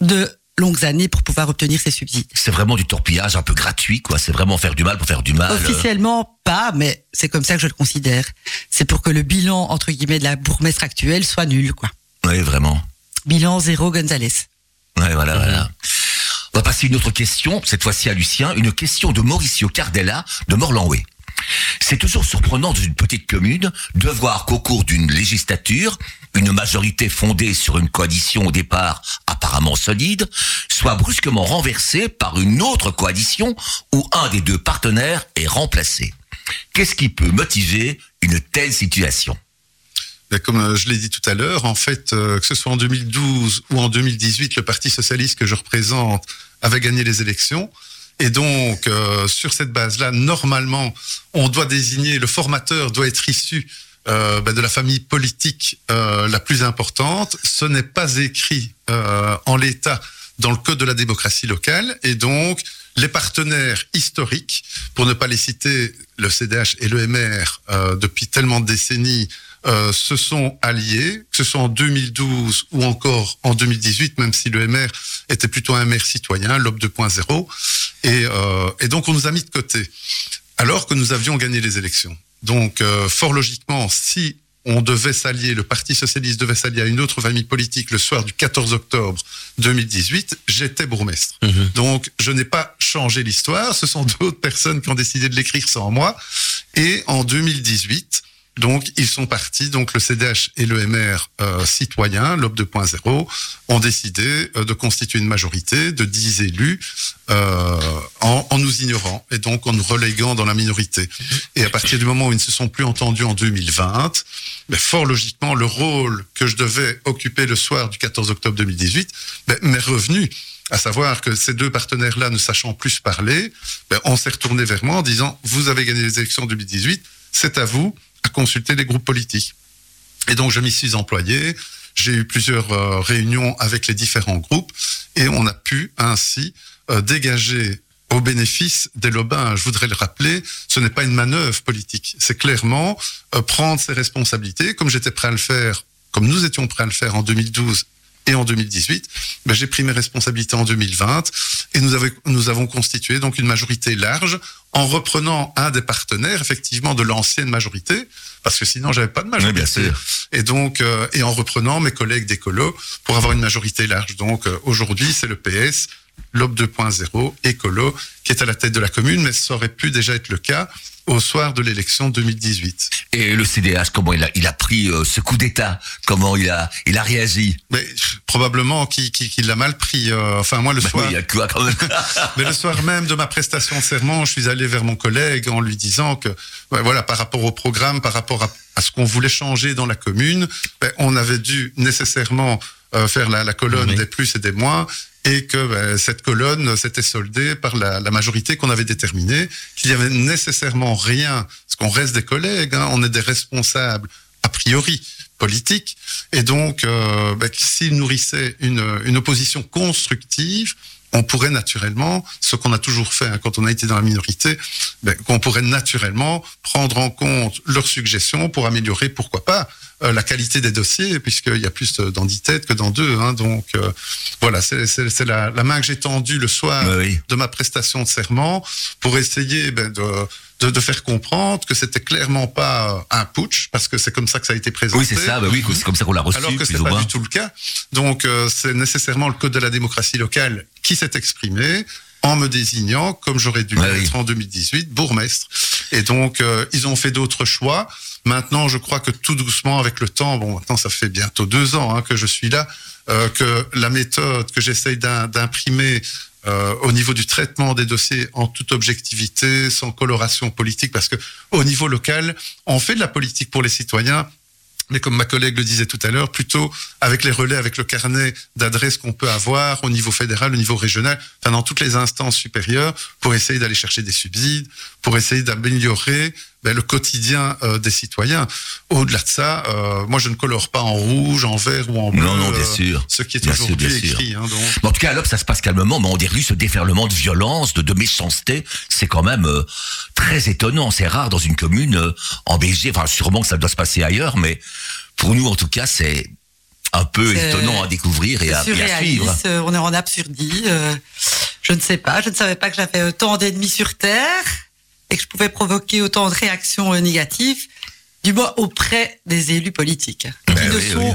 de longues années pour pouvoir obtenir ces subsides. C'est vraiment du torpillage un peu gratuit, quoi. C'est vraiment faire du mal pour faire du mal. Officiellement pas, mais c'est comme ça que je le considère. C'est pour que le bilan entre guillemets de la bourgmestre actuelle soit nul, quoi. Oui, vraiment. Bilan zéro Gonzalez. Ouais, voilà, voilà. On va passer une autre question, cette fois-ci à Lucien, une question de Mauricio Cardella de Morlanway. C'est toujours surprenant dans une petite commune de voir qu'au cours d'une législature, une majorité fondée sur une coalition au départ apparemment solide soit brusquement renversée par une autre coalition où un des deux partenaires est remplacé. Qu'est-ce qui peut motiver une telle situation? Comme euh, je l'ai dit tout à l'heure, en fait, euh, que ce soit en 2012 ou en 2018, le Parti socialiste que je représente avait gagné les élections. Et donc, euh, sur cette base-là, normalement, on doit désigner, le formateur doit être issu ben, de la famille politique la plus importante. Ce n'est pas écrit en l'état dans le code de la démocratie locale. Et donc, les partenaires historiques, pour ne pas les citer, le CDH et le MR, depuis tellement de décennies, euh, se sont alliés, que ce soit en 2012 ou encore en 2018, même si le MR était plutôt un MR citoyen, l'OB 2.0. Et, euh, et donc, on nous a mis de côté, alors que nous avions gagné les élections. Donc, euh, fort logiquement, si on devait s'allier, le Parti socialiste devait s'allier à une autre famille politique le soir du 14 octobre 2018, j'étais bourgmestre. Mhm. Donc, je n'ai pas changé l'histoire. Ce sont d'autres personnes qui ont décidé de l'écrire sans moi. Et en 2018, donc, ils sont partis. Donc, le CDH et le MR euh, citoyen, l'OB 2.0, ont décidé euh, de constituer une majorité de 10 élus euh, en, en nous ignorant et donc en nous reléguant dans la minorité. Et à partir du moment où ils ne se sont plus entendus en 2020, ben, fort logiquement, le rôle que je devais occuper le soir du 14 octobre 2018 ben, m'est revenu. À savoir que ces deux partenaires-là, ne sachant plus parler, ben, on s'est retourné vers moi en disant Vous avez gagné les élections en 2018, c'est à vous consulter les groupes politiques. Et donc, je m'y suis employé. J'ai eu plusieurs euh, réunions avec les différents groupes et on a pu ainsi euh, dégager au bénéfice des lobins. Je voudrais le rappeler, ce n'est pas une manœuvre politique. C'est clairement euh, prendre ses responsabilités, comme j'étais prêt à le faire, comme nous étions prêts à le faire en 2012 et en 2018. Ben, j'ai pris mes responsabilités en 2020 et nous, avons nous avons constitué donc une majorité large en reprenant un des partenaires, effectivement, de l'ancienne majorité, parce que sinon, j'avais pas de majorité. Oui, bien sûr. Et donc, euh, et en reprenant mes collègues d'écolo pour avoir une majorité large. Donc, euh, aujourd'hui, c'est le PS, l'OB 2.0, écolo, qui est à la tête de la commune, mais ça aurait pu déjà être le cas au soir de l'élection 2018. Et le CDH, comment il a, il a pris euh, ce coup d'État? Comment il a, il a réagi? Mais probablement qu'il l'a mal pris. euh, enfin, moi, le Bah soir. oui, il y a quoi quand même Mais le soir même de ma prestation de serment, je suis allé vers mon collègue en lui disant que, ouais, voilà, par rapport au programme, par rapport à, à ce qu'on voulait changer dans la commune, ben, on avait dû nécessairement euh, faire la, la colonne Oui. des plus et des moins, et que ben, cette colonne s'était soldée par la, majorité qu'on avait déterminée, qu'il y avait nécessairement rien, parce qu'on reste des collègues, hein, on est des responsables a priori politiques, et donc euh, ben, s'ils nourrissaient une opposition constructive, on pourrait naturellement, ce qu'on a toujours fait hein, quand on a été dans la minorité, ben, qu'on pourrait naturellement prendre en compte leurs suggestions pour améliorer, pourquoi pas, euh, la qualité des dossiers, puisqu'il y a plus dans dix têtes que dans deux. Hein, donc euh, voilà, c'est la, la main que j'ai tendue le soir Oui, oui. de ma prestation de serment pour essayer ben, de, de, de faire comprendre que c'était clairement pas euh, un putsch, parce que c'est comme ça que ça a été présenté. Oui, c'est ça. Bah oui, c'est comme ça qu'on l'a reçu, Alors que c'est pas du tout le cas. Donc euh, c'est nécessairement le code de la démocratie locale qui s'est exprimé en me désignant, comme j'aurais dû Ouais, l'être oui. en 2018, bourgmestre. Et donc euh, ils ont fait d'autres choix. Maintenant, je crois que tout doucement, avec le temps, bon, maintenant ça fait bientôt deux ans hein, que je suis là, euh, que la méthode que j'essaye d'im- d'imprimer euh, au niveau du traitement des dossiers en toute objectivité, sans coloration politique, parce que au niveau local, on fait de la politique pour les citoyens, mais comme ma collègue le disait tout à l'heure, plutôt avec les relais, avec le carnet d'adresses qu'on peut avoir au niveau fédéral, au niveau régional, enfin dans toutes les instances supérieures, pour essayer d'aller chercher des subsides, pour essayer d'améliorer ben, le quotidien euh, des citoyens. Au-delà de ça, euh, moi je ne colore pas en rouge, en vert ou en bleu. Non, non, bien euh, sûr. Ce qui est aujourd'hui bien sûr. écrit. Hein, donc. Mais en tout cas, à l'Op, ça se passe calmement, mais on dirait ce déferlement de violence, de, de méchanceté, c'est quand même euh, très étonnant. C'est rare dans une commune euh, en Belgique. Enfin, sûrement que ça doit se passer ailleurs, mais pour nous, en tout cas, c'est un peu étonnant à découvrir et à, et à suivre. on est en absurdie. euh, je ne sais pas, je ne savais pas que j'avais autant d'ennemis sur Terre et que je pouvais provoquer autant de réactions euh, négatives, du moins auprès des élus politiques, qui Ben ne oui, sont oui.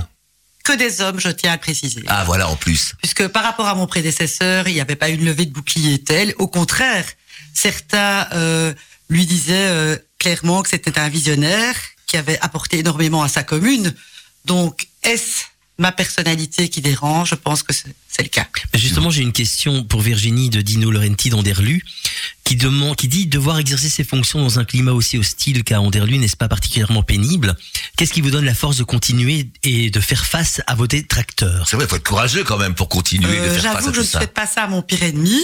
que des hommes, je tiens à le préciser. Ah, voilà, en plus. Puisque par rapport à mon prédécesseur, il n'y avait pas une levée de bouclier telle. Au contraire, certains euh, lui disaient euh, clairement que c'était un visionnaire qui avait apporté énormément à sa commune. Donc, est-ce ma personnalité qui dérange? Je pense que c'est c'est le cas. Justement, j'ai une question pour Virginie de Dino Laurenti d'Anderlu. Qui, demande, qui dit devoir exercer ses fonctions dans un climat aussi hostile qu'à Anderlu n'est-ce pas particulièrement pénible? Qu'est-ce qui vous donne la force de continuer et de faire face à vos détracteurs? C'est vrai, il faut être courageux quand même pour continuer Euh, de faire face J'avoue que je ne souhaite pas ça à mon pire ennemi.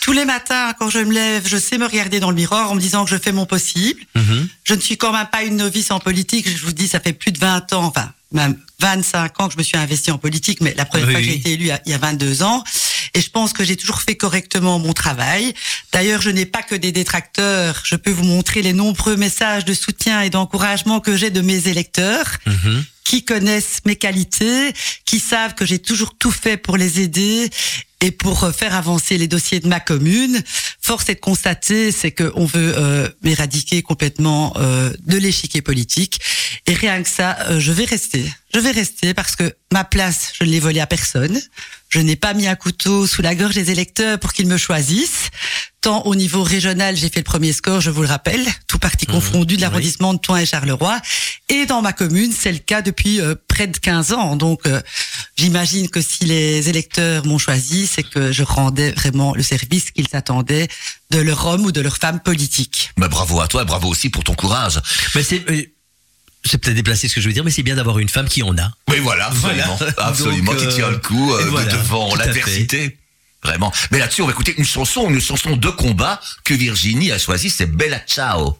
Tous les matins, quand je me lève, je sais me regarder dans le miroir en me disant que je fais mon possible. Mhm. Je ne suis quand même pas une novice en politique. Je vous dis, ça fait plus de 20 ans, enfin, même 25 ans que je me suis investi en politique, mais la première Oui. fois que j'ai été élu il y a 22 ans. Et je pense que j'ai toujours fait correctement mon travail. D'ailleurs, je n'ai pas que des détracteurs. Je peux vous montrer les nombreux messages de soutien et d'encouragement que j'ai de mes électeurs Mhm. qui connaissent mes qualités, qui savent que j'ai toujours tout fait pour les aider et pour euh, faire avancer les dossiers de ma commune. Force est de constater, c'est qu'on veut euh, m'éradiquer complètement euh, de l'échiquier politique. Et rien que ça, euh, je vais rester. Je vais rester parce que ma place, je ne l'ai volée à personne. Je n'ai pas mis un couteau sous la gorge des électeurs pour qu'ils me choisissent. Tant au niveau régional, j'ai fait le premier score, je vous le rappelle, tout parti confondu de oui. l'arrondissement de Toin et Charleroi. Et dans ma commune, c'est le cas depuis euh, près de 15 ans. Donc, euh, j'imagine que si les électeurs m'ont choisi, c'est que je rendais vraiment le service qu'ils attendaient de leur homme ou de leur femme politique. Mais bravo à toi et bravo aussi pour ton courage. Mais c'est... euh, C'est peut-être déplacé ce que je veux dire, mais c'est bien d'avoir une femme qui en a. Oui, voilà, absolument. Voilà. Absolument, Donc, qui euh, tient le coup euh, voilà, devant l'adversité. Vraiment. Mais là-dessus, on va écouter une chanson, une chanson de combat que Virginie a choisie, c'est Bella Ciao.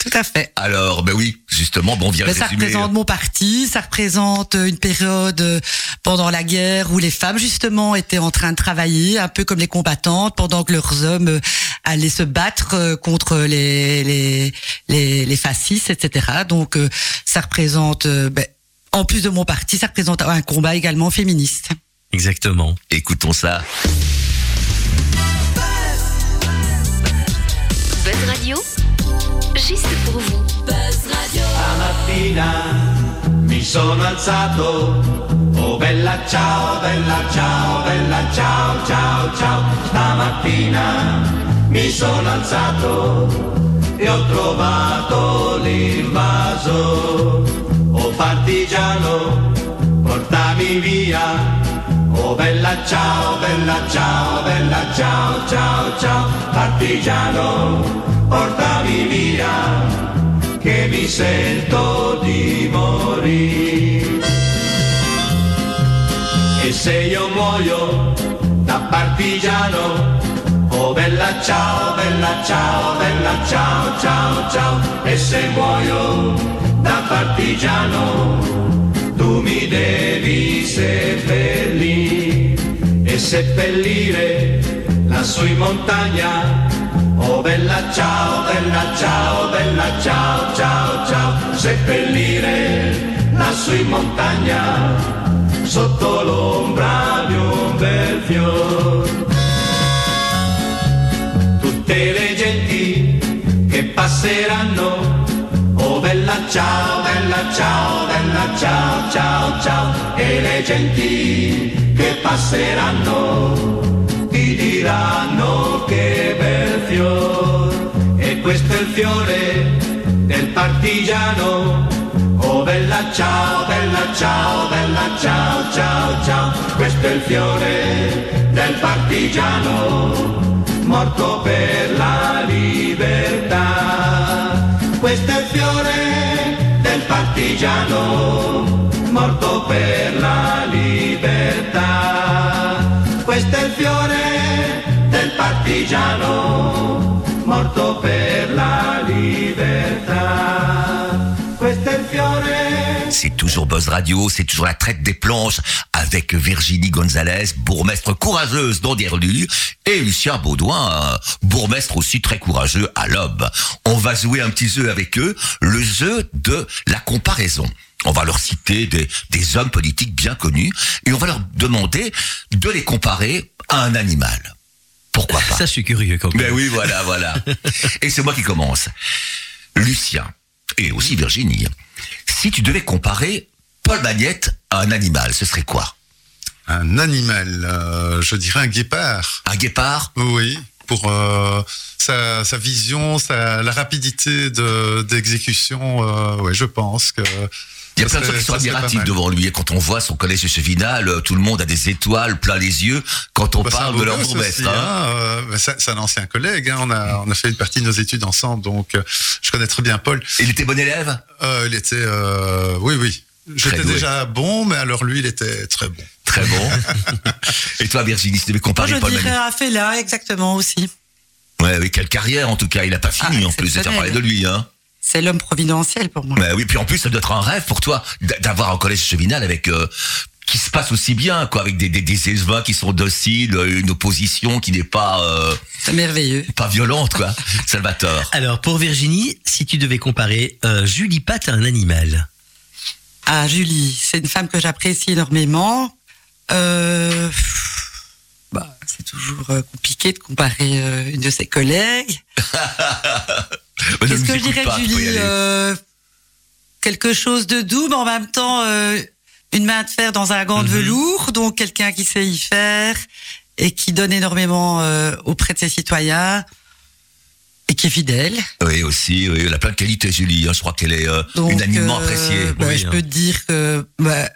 Tout à fait. Alors, ben oui, justement, bon, on vient Mais ça résumer. représente mon parti, ça représente euh, une période euh, pendant la guerre où les femmes justement étaient en train de travailler, un peu comme les combattantes, pendant que leurs hommes euh, allaient se battre euh, contre les les les, les fascistes, etc. Donc euh, ça représente, euh, ben, en plus de mon parti, ça représente un combat également féministe. Exactement. Écoutons ça. Buzz Radio, juste pour vous. Stamattina mi sono alzato, oh bella ciao, bella ciao, bella ciao, ciao, ciao. Stamattina mi sono alzato e ho trovato l'invaso, oh partigiano, portami via. Oh bella ciao, bella ciao, bella ciao, ciao, ciao, partigiano, portami via che mi sento di morire. E se io muoio da partigiano, oh bella ciao, bella ciao, bella ciao, ciao, ciao, e se muoio da partigiano, mi devi seppellire e seppellire lassù in montagna. Oh bella ciao, bella ciao, bella ciao, ciao, ciao, seppellire lassù in montagna, sotto l'ombra di un bel fior. Tutte le genti che passeranno, ciao, bella ciao, bella ciao, ciao, ciao, e le genti che passeranno ti diranno che bel fior. E questo è il fiore del partigiano. Oh bella ciao bella ciao bella ciao ciao ciao. Questo è il fiore del partigiano morto per la partigiano morto per la libertà questo è il fiore del partigiano morto per la libertà. C'est toujours Buzz Radio, c'est toujours la traite des planches avec Virginie Gonzalez, bourgmestre courageuse d'Anderlu, et Lucien Baudouin, bourgmestre aussi très courageux à l'Aube. On va jouer un petit jeu avec eux, le jeu de la comparaison. On va leur citer des, des hommes politiques bien connus et on va leur demander de les comparer à un animal. Pourquoi pas? Ça, je suis curieux quand même. mais oui, voilà, voilà. Et c'est moi qui commence. Lucien, et aussi Virginie, si tu devais comparer Paul Magnette à un animal, ce serait quoi? Un animal, euh, je dirais un guépard. Un guépard? Oui, pour euh, sa, sa vision, sa, la rapidité de- d'exécution. euh, ouais, je pense que Il y a Ça plein de gens qui sont admiratifs devant lui. Et quand on voit son collège chevinal, euh, tout le monde a des étoiles plein les yeux quand on Bah, parle de leur bourgmestre. hein. hein, euh, bah, c'est un ancien collègue. hein, on, a, on a fait une partie de nos études ensemble, donc euh, je connais très bien Paul. Il était bon élève? Euh, il était, euh, oui, oui. J'étais déjà bon, mais alors lui, il était très bon. Très bon. Et toi, Virginie, si tu devais Moi, comparer je Paul dirais Manu- Afela, exactement aussi. Ouais, oui, quelle carrière en tout cas? Il a pas fini Ah, en plus exceptionnel. parler de lui. Hein. C'est l'homme providentiel pour moi. Ouais, oui, puis en plus, ça doit être un rêve pour toi d'avoir un collège chevinal avec euh, qui se passe aussi bien, quoi, avec des, des, qui sont dociles, euh, une opposition qui n'est pas euh, C'est merveilleux. pas violente, quoi. Salvatore. Alors, pour Virginie, si tu devais comparer euh, Julie Pat à un animal? Ah, Julie, c'est une femme que j'apprécie énormément. Euh, bah, c'est toujours euh, compliqué de comparer euh, une de ses collègues. Bah, Qu'est-ce que je dirais pas, Julie. Euh, Quelque chose de doux, mais en même temps, une main de fer dans un gant de Mhm. velours, donc quelqu'un qui sait y faire et qui donne énormément auprès de ses citoyens et qui est fidèle. Oui, aussi, oui, elle a plein de qualités, Julie. hein. Je crois qu'elle est euh, Donc, unanimement euh, appréciée. bah, Oui, je hein. peux te dire que, bah,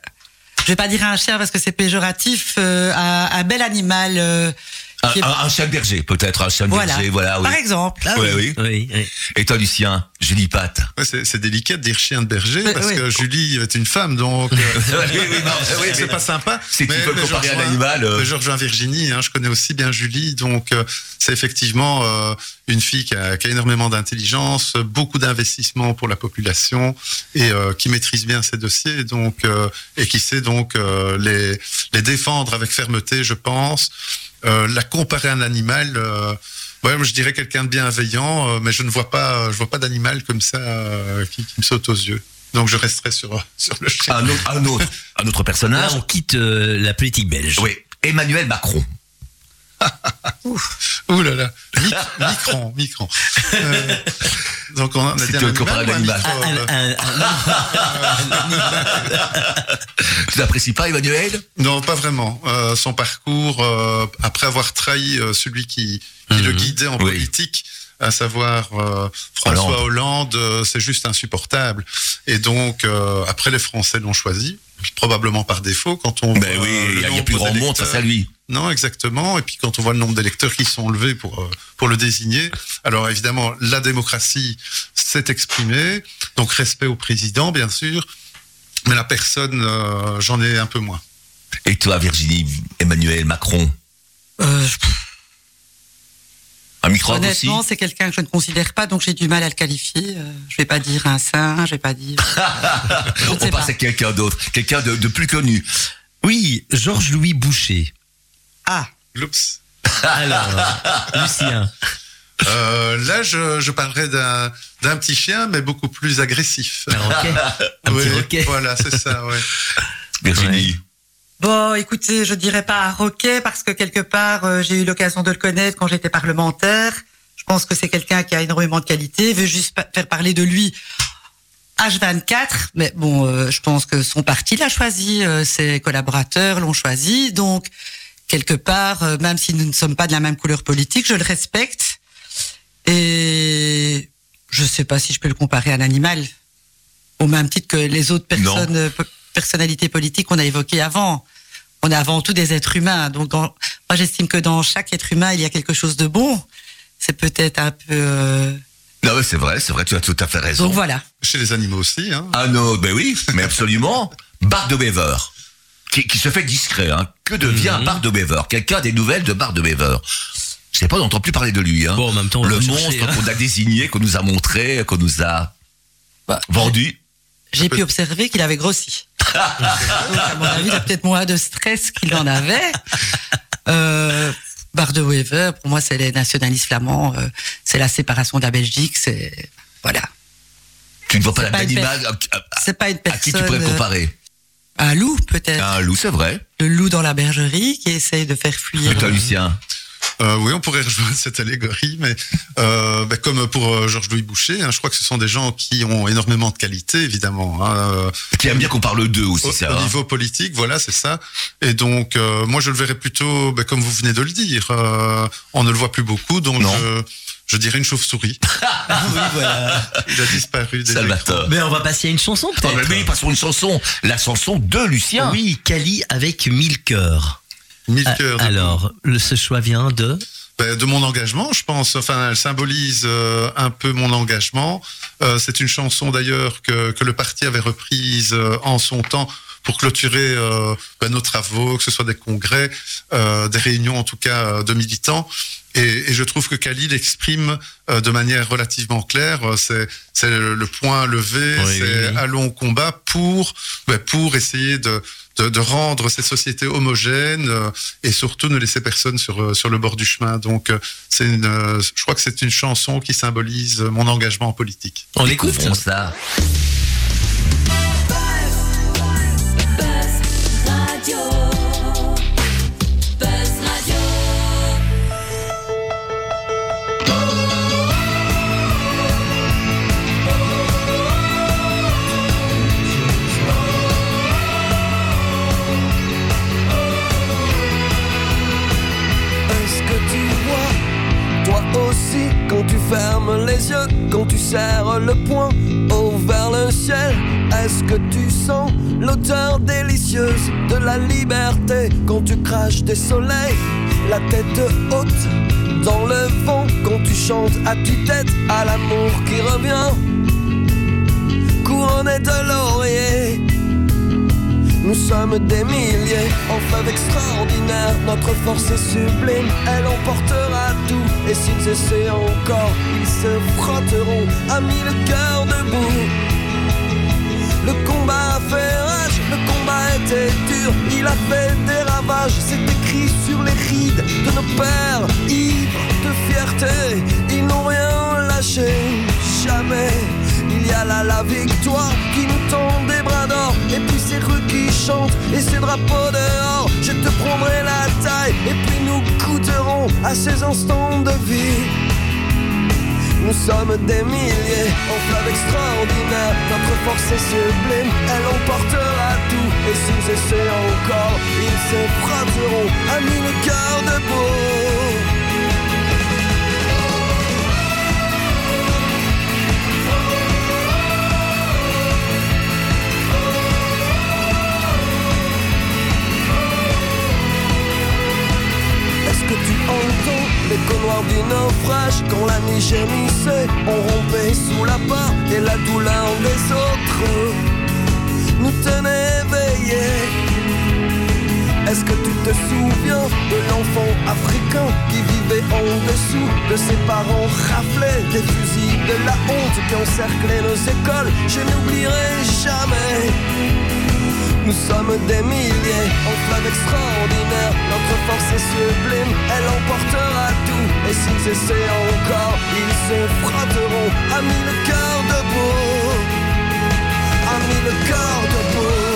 je vais pas dire un chien parce que c'est péjoratif, euh, un, un bel animal. euh, Un, est- un, un chien de berger, peut-être, un chien de voilà. berger, voilà, oui. Par exemple. Ah oui. oui, oui. Et toi, Lucien, Julie Pat. Ouais, c'est délicat de dire chien de berger parce que Julie est une femme, donc euh, oui, oui, c'est pas sympa. C'est faut le mais comparer à un animal. euh, Je rejoins Virginie, hein, je connais aussi bien Julie, donc euh, c'est effectivement euh, une fille qui a, qui a énormément d'intelligence, beaucoup d'investissement pour la population et euh, qui maîtrise bien ses dossiers, donc euh, et qui sait donc euh, les les défendre avec fermeté, je pense. Euh, la comparer à un animal. Euh, Ouais, moi, je dirais quelqu'un de bienveillant, euh, mais je ne vois pas, je vois pas d'animal comme ça euh, qui, qui me saute aux yeux. Donc je resterai sur sur le chien. un autre, un autre, un autre Là, personnage. on quitte euh, la politique belge. Oui, Emmanuel Macron. Ouh là là, Mic- micron, micron. Euh, donc on a Si un animal ou un Un- un- un- Tu n'apprécies pas Emmanuel? Non, pas vraiment. Euh, son parcours, euh, après avoir trahi euh, celui qui, qui le Mhm. guidait en Oui. politique, à savoir euh, François Hollande. Hollande, euh, c'est juste insupportable. Et donc, euh, après, les Français l'ont choisi, probablement par défaut, quand on... Ben voit, oui, il le y a- y plus grand monde face à d'électeurs. lui. Non, exactement. Et puis quand on voit le nombre d'électeurs qui sont levés pour euh, pour le désigner, alors évidemment la démocratie s'est exprimée, donc respect au président bien sûr, mais la personne, euh, j'en ai un peu moins. Et toi, Virginie, Emmanuel Macron? Euh, Un micro aussi honnêtement, c'est quelqu'un que je ne considère pas, donc j'ai du mal à le qualifier. Euh, je vais pas dire un saint, je vais pas dire. ne On sais passe pas. à quelqu'un d'autre, quelqu'un de, de plus connu. Oui, Georges-Louis Boucher. Ah, Oups. Alors, Lucien. Euh, là, je, je parlerai d'un d'un petit chien, mais beaucoup plus agressif. Un roquet. Un Oui, petit roquet. Voilà, c'est ça. Ouais. Virginie. Bon, écoutez, je dirais pas roquet parce que quelque part, euh, j'ai eu l'occasion de le connaître quand j'étais parlementaire. Je pense que c'est quelqu'un qui a énormément de qualité. Veut juste pa- faire parler de lui H24, mais bon, euh, je pense que son parti l'a choisi, euh, ses collaborateurs l'ont choisi, donc quelque part, euh, même si nous ne sommes pas de la même couleur politique, je le respecte. Et je sais pas si je peux le comparer à un animal, au même titre que les autres personnes, personnalités politiques qu'on a évoquées avant. On est avant tout des êtres humains. Donc, moi, j'estime que dans chaque être humain, il y a quelque chose de bon. C'est peut-être un peu. euh, Non, mais c'est vrai, c'est vrai, tu as tout à fait raison. Donc voilà. Chez les animaux aussi. Hein. Un autre, ben oui, mais absolument. Bart de Beaver, qui, qui se fait discret. Hein. Que devient. Bart de Beaver Quelqu'un a des nouvelles de Bart de Beaver Je sais pas, on n'entend plus parler de lui. Hein. Bon, en même temps, on le monstre hein. qu'on a désigné, qu'on nous a montré, qu'on nous a Bah, vendu. J'ai pu observer qu'il avait grossi. Donc, à mon avis, il a peut-être moins de stress qu'il en avait. Euh, Bar de Wever, pour moi, c'est les nationalistes flamands, euh, c'est la séparation de la Belgique, c'est voilà. Tu ne vois pas l'animal à, à- C'est pas une à personne. qui tu pourrais le euh, comparer Un loup, peut-être. Un loup, c'est vrai. Le loup dans la bergerie qui essaye de faire fuir. Et toi, Lucien Euh, oui, on pourrait rejoindre cette allégorie, mais euh, bah, comme pour euh, Georges-Louis Boucher, hein, je crois que ce sont des gens qui ont énormément de qualité, évidemment. hein, euh, Qui aime bien qu'on parle d'eux aussi, au, ça. au hein. niveau politique, voilà, c'est ça. Et donc, euh, moi, je le verrais plutôt, bah, comme vous venez de le dire, euh, on ne le voit plus beaucoup, donc Non. je, je dirais une chauve-souris. Ah oui, voilà. Il a disparu des Salvatore. Mais on va passer à une chanson Oh, peut-être. mais oui, passons une chanson. La chanson de Lucien. Oui, Cali avec mille cœurs. Ah, cœurs Alors, le, ce choix vient de. Ben, de mon engagement, je pense. Enfin, elle symbolise euh, un peu mon engagement. Euh, c'est une chanson d'ailleurs que, que le parti avait reprise euh, en son temps pour clôturer euh, ben, nos travaux, que ce soit des congrès, euh, des réunions en tout cas euh, de militants. Et, et je trouve que Khalil exprime euh, de manière relativement claire, c'est c'est le, le point levé, Oui, c'est oui, oui. allons au combat pour ben, pour essayer de, de, de rendre ces sociétés homogènes euh, et surtout ne laisser personne sur euh, sur le bord du chemin. Donc euh, c'est une, euh, je crois que c'est une chanson qui symbolise mon engagement en politique. On écoute Découvrons ça. Le poing haut vers le ciel. Est-ce que tu sens l'odeur délicieuse de la liberté quand tu craches des soleils, la tête haute dans le vent quand tu chantes à tue-tête à l'amour qui revient, couronné de laurier nous sommes des milliers en fleuve extraordinaire. Notre force est sublime, elle emportera tout. Et s'ils essaient encore, ils se frotteront à mille cœurs debout. Le combat a fait rage, le combat était dur, il a fait des ravages, c'est écrit sur les rides de nos pères, ivres de fierté, ils n'ont rien lâché, jamais. Il y a là la victoire qui nous tend des bras d'or, et puis ces chantent, et ces drapeaux dehors, je te prendrai la taille, et puis nous goûterons à ces instants de vie. Nous sommes des milliers en fleuve extraordinaire. Notre force est sublime, elle emportera tout. Et s'ils essaient encore, ils se frotteront à mille cœurs debout. Est-ce l'écho noir du naufrage Quand la nuit gémissait, on rompait sous la barre Et la douleur des autres nous tenait éveillés. Est-ce que tu te souviens de l'enfant africain Qui vivait en dessous de ses parents raflés Des fusils de la honte qui encerclaient nos écoles? Je n'oublierai jamais nous sommes des milliers en flamme extraordinaire. Notre force est sublime, elle emportera tout. Et s'ils essaient encore, ils se frotteront à mille cœurs debout. À mille cœurs debout.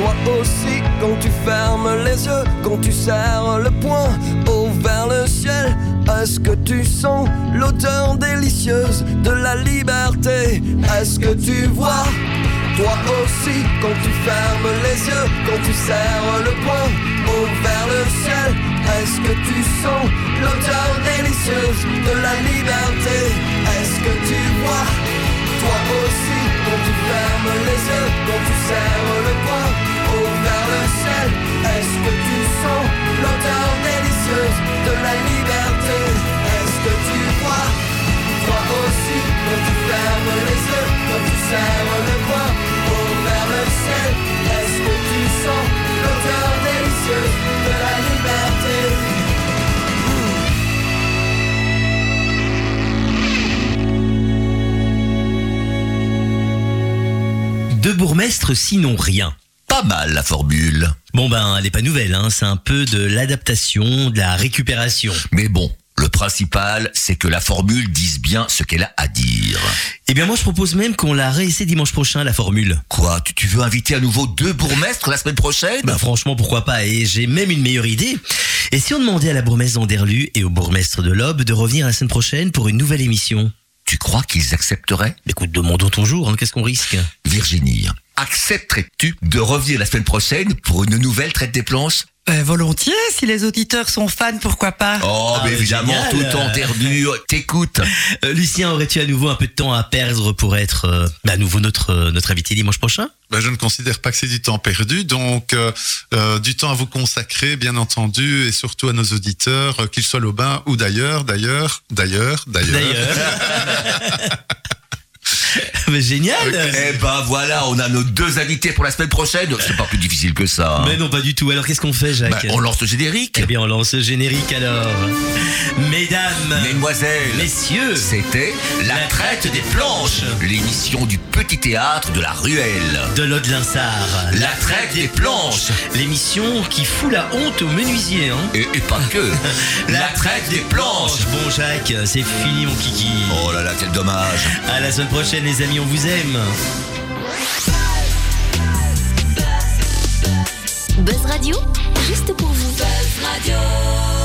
Toi aussi, quand tu fermes les yeux, quand tu serres le poing haut vers le ciel, est-ce que tu sens l'odeur délicieuse de la liberté? Est-ce que tu vois? Toi aussi, quand tu fermes les yeux, quand tu serres le poing haut vers le ciel, est-ce que tu sens l'odeur délicieuse de la liberté? Est-ce que tu vois? Toi aussi, quand tu fermes les yeux, quand tu serres le poing le ciel, est-ce que tu sens l'odeur délicieuse de la liberté? Est-ce que tu vois Toi aussi, quand tu fermes les yeux, quand tu serres le poing haut vers le ciel, est-ce que tu sens l'odeur délicieuse de la liberté? Deux bourgmestres, sinon rien. Pas mal la formule. Bon ben, elle est pas nouvelle, hein. c'est un peu de l'adaptation, de la récupération. Mais bon, le principal, c'est que la formule dise bien ce qu'elle a à dire. Eh bien moi je propose même qu'on la réessaie dimanche prochain, la formule. Quoi, tu, tu veux inviter à nouveau deux bourgmestres la semaine prochaine? Ben franchement pourquoi pas, et j'ai même une meilleure idée. Et si on demandait à la bourgmestre d'Anderlu et au bourgmestre de l'Aube de revenir la semaine prochaine pour une nouvelle émission? Tu crois qu'ils accepteraient Écoute, demandons ton jour, hein, qu'est-ce qu'on risque? Virginie, accepterais-tu de revenir la semaine prochaine pour une nouvelle traite des planches? Euh, volontiers, si les auditeurs sont fans, pourquoi pas Oh, Ah, mais évidemment, génial. tout entendu. T'écoutes. Euh, Lucien, aurais-tu à nouveau un peu de temps à perdre pour être euh, à nouveau notre, euh, notre invité dimanche prochain? Ben, je ne considère pas que c'est du temps perdu, donc euh, euh, du temps à vous consacrer, bien entendu, et surtout à nos auditeurs, euh, qu'ils soient au bain ou d'ailleurs, d'ailleurs, d'ailleurs, d'ailleurs. D'ailleurs. Mais génial Eh ben voilà, on a nos deux invités pour la semaine prochaine. C'est pas plus difficile que ça. Mais non, pas du tout. Alors qu'est-ce qu'on fait, Jacques Ben, on lance le générique. Eh bien, on lance le générique alors. Mesdames, Mesdemoiselles, messieurs, c'était La Traite des Planches, l'émission du petit théâtre de la Ruelle. de l'Aude-Linsard, La Traite des Planches. l'émission qui fout la honte aux menuisiers. Hein Et, et pas que. La Traite des Planches. Bon, Jacques, c'est fini, mon kiki. Oh là là, quel dommage. À la semaine prochaine, les amis, on vous aime. Buzz Radio, juste pour vous. Buzz Radio.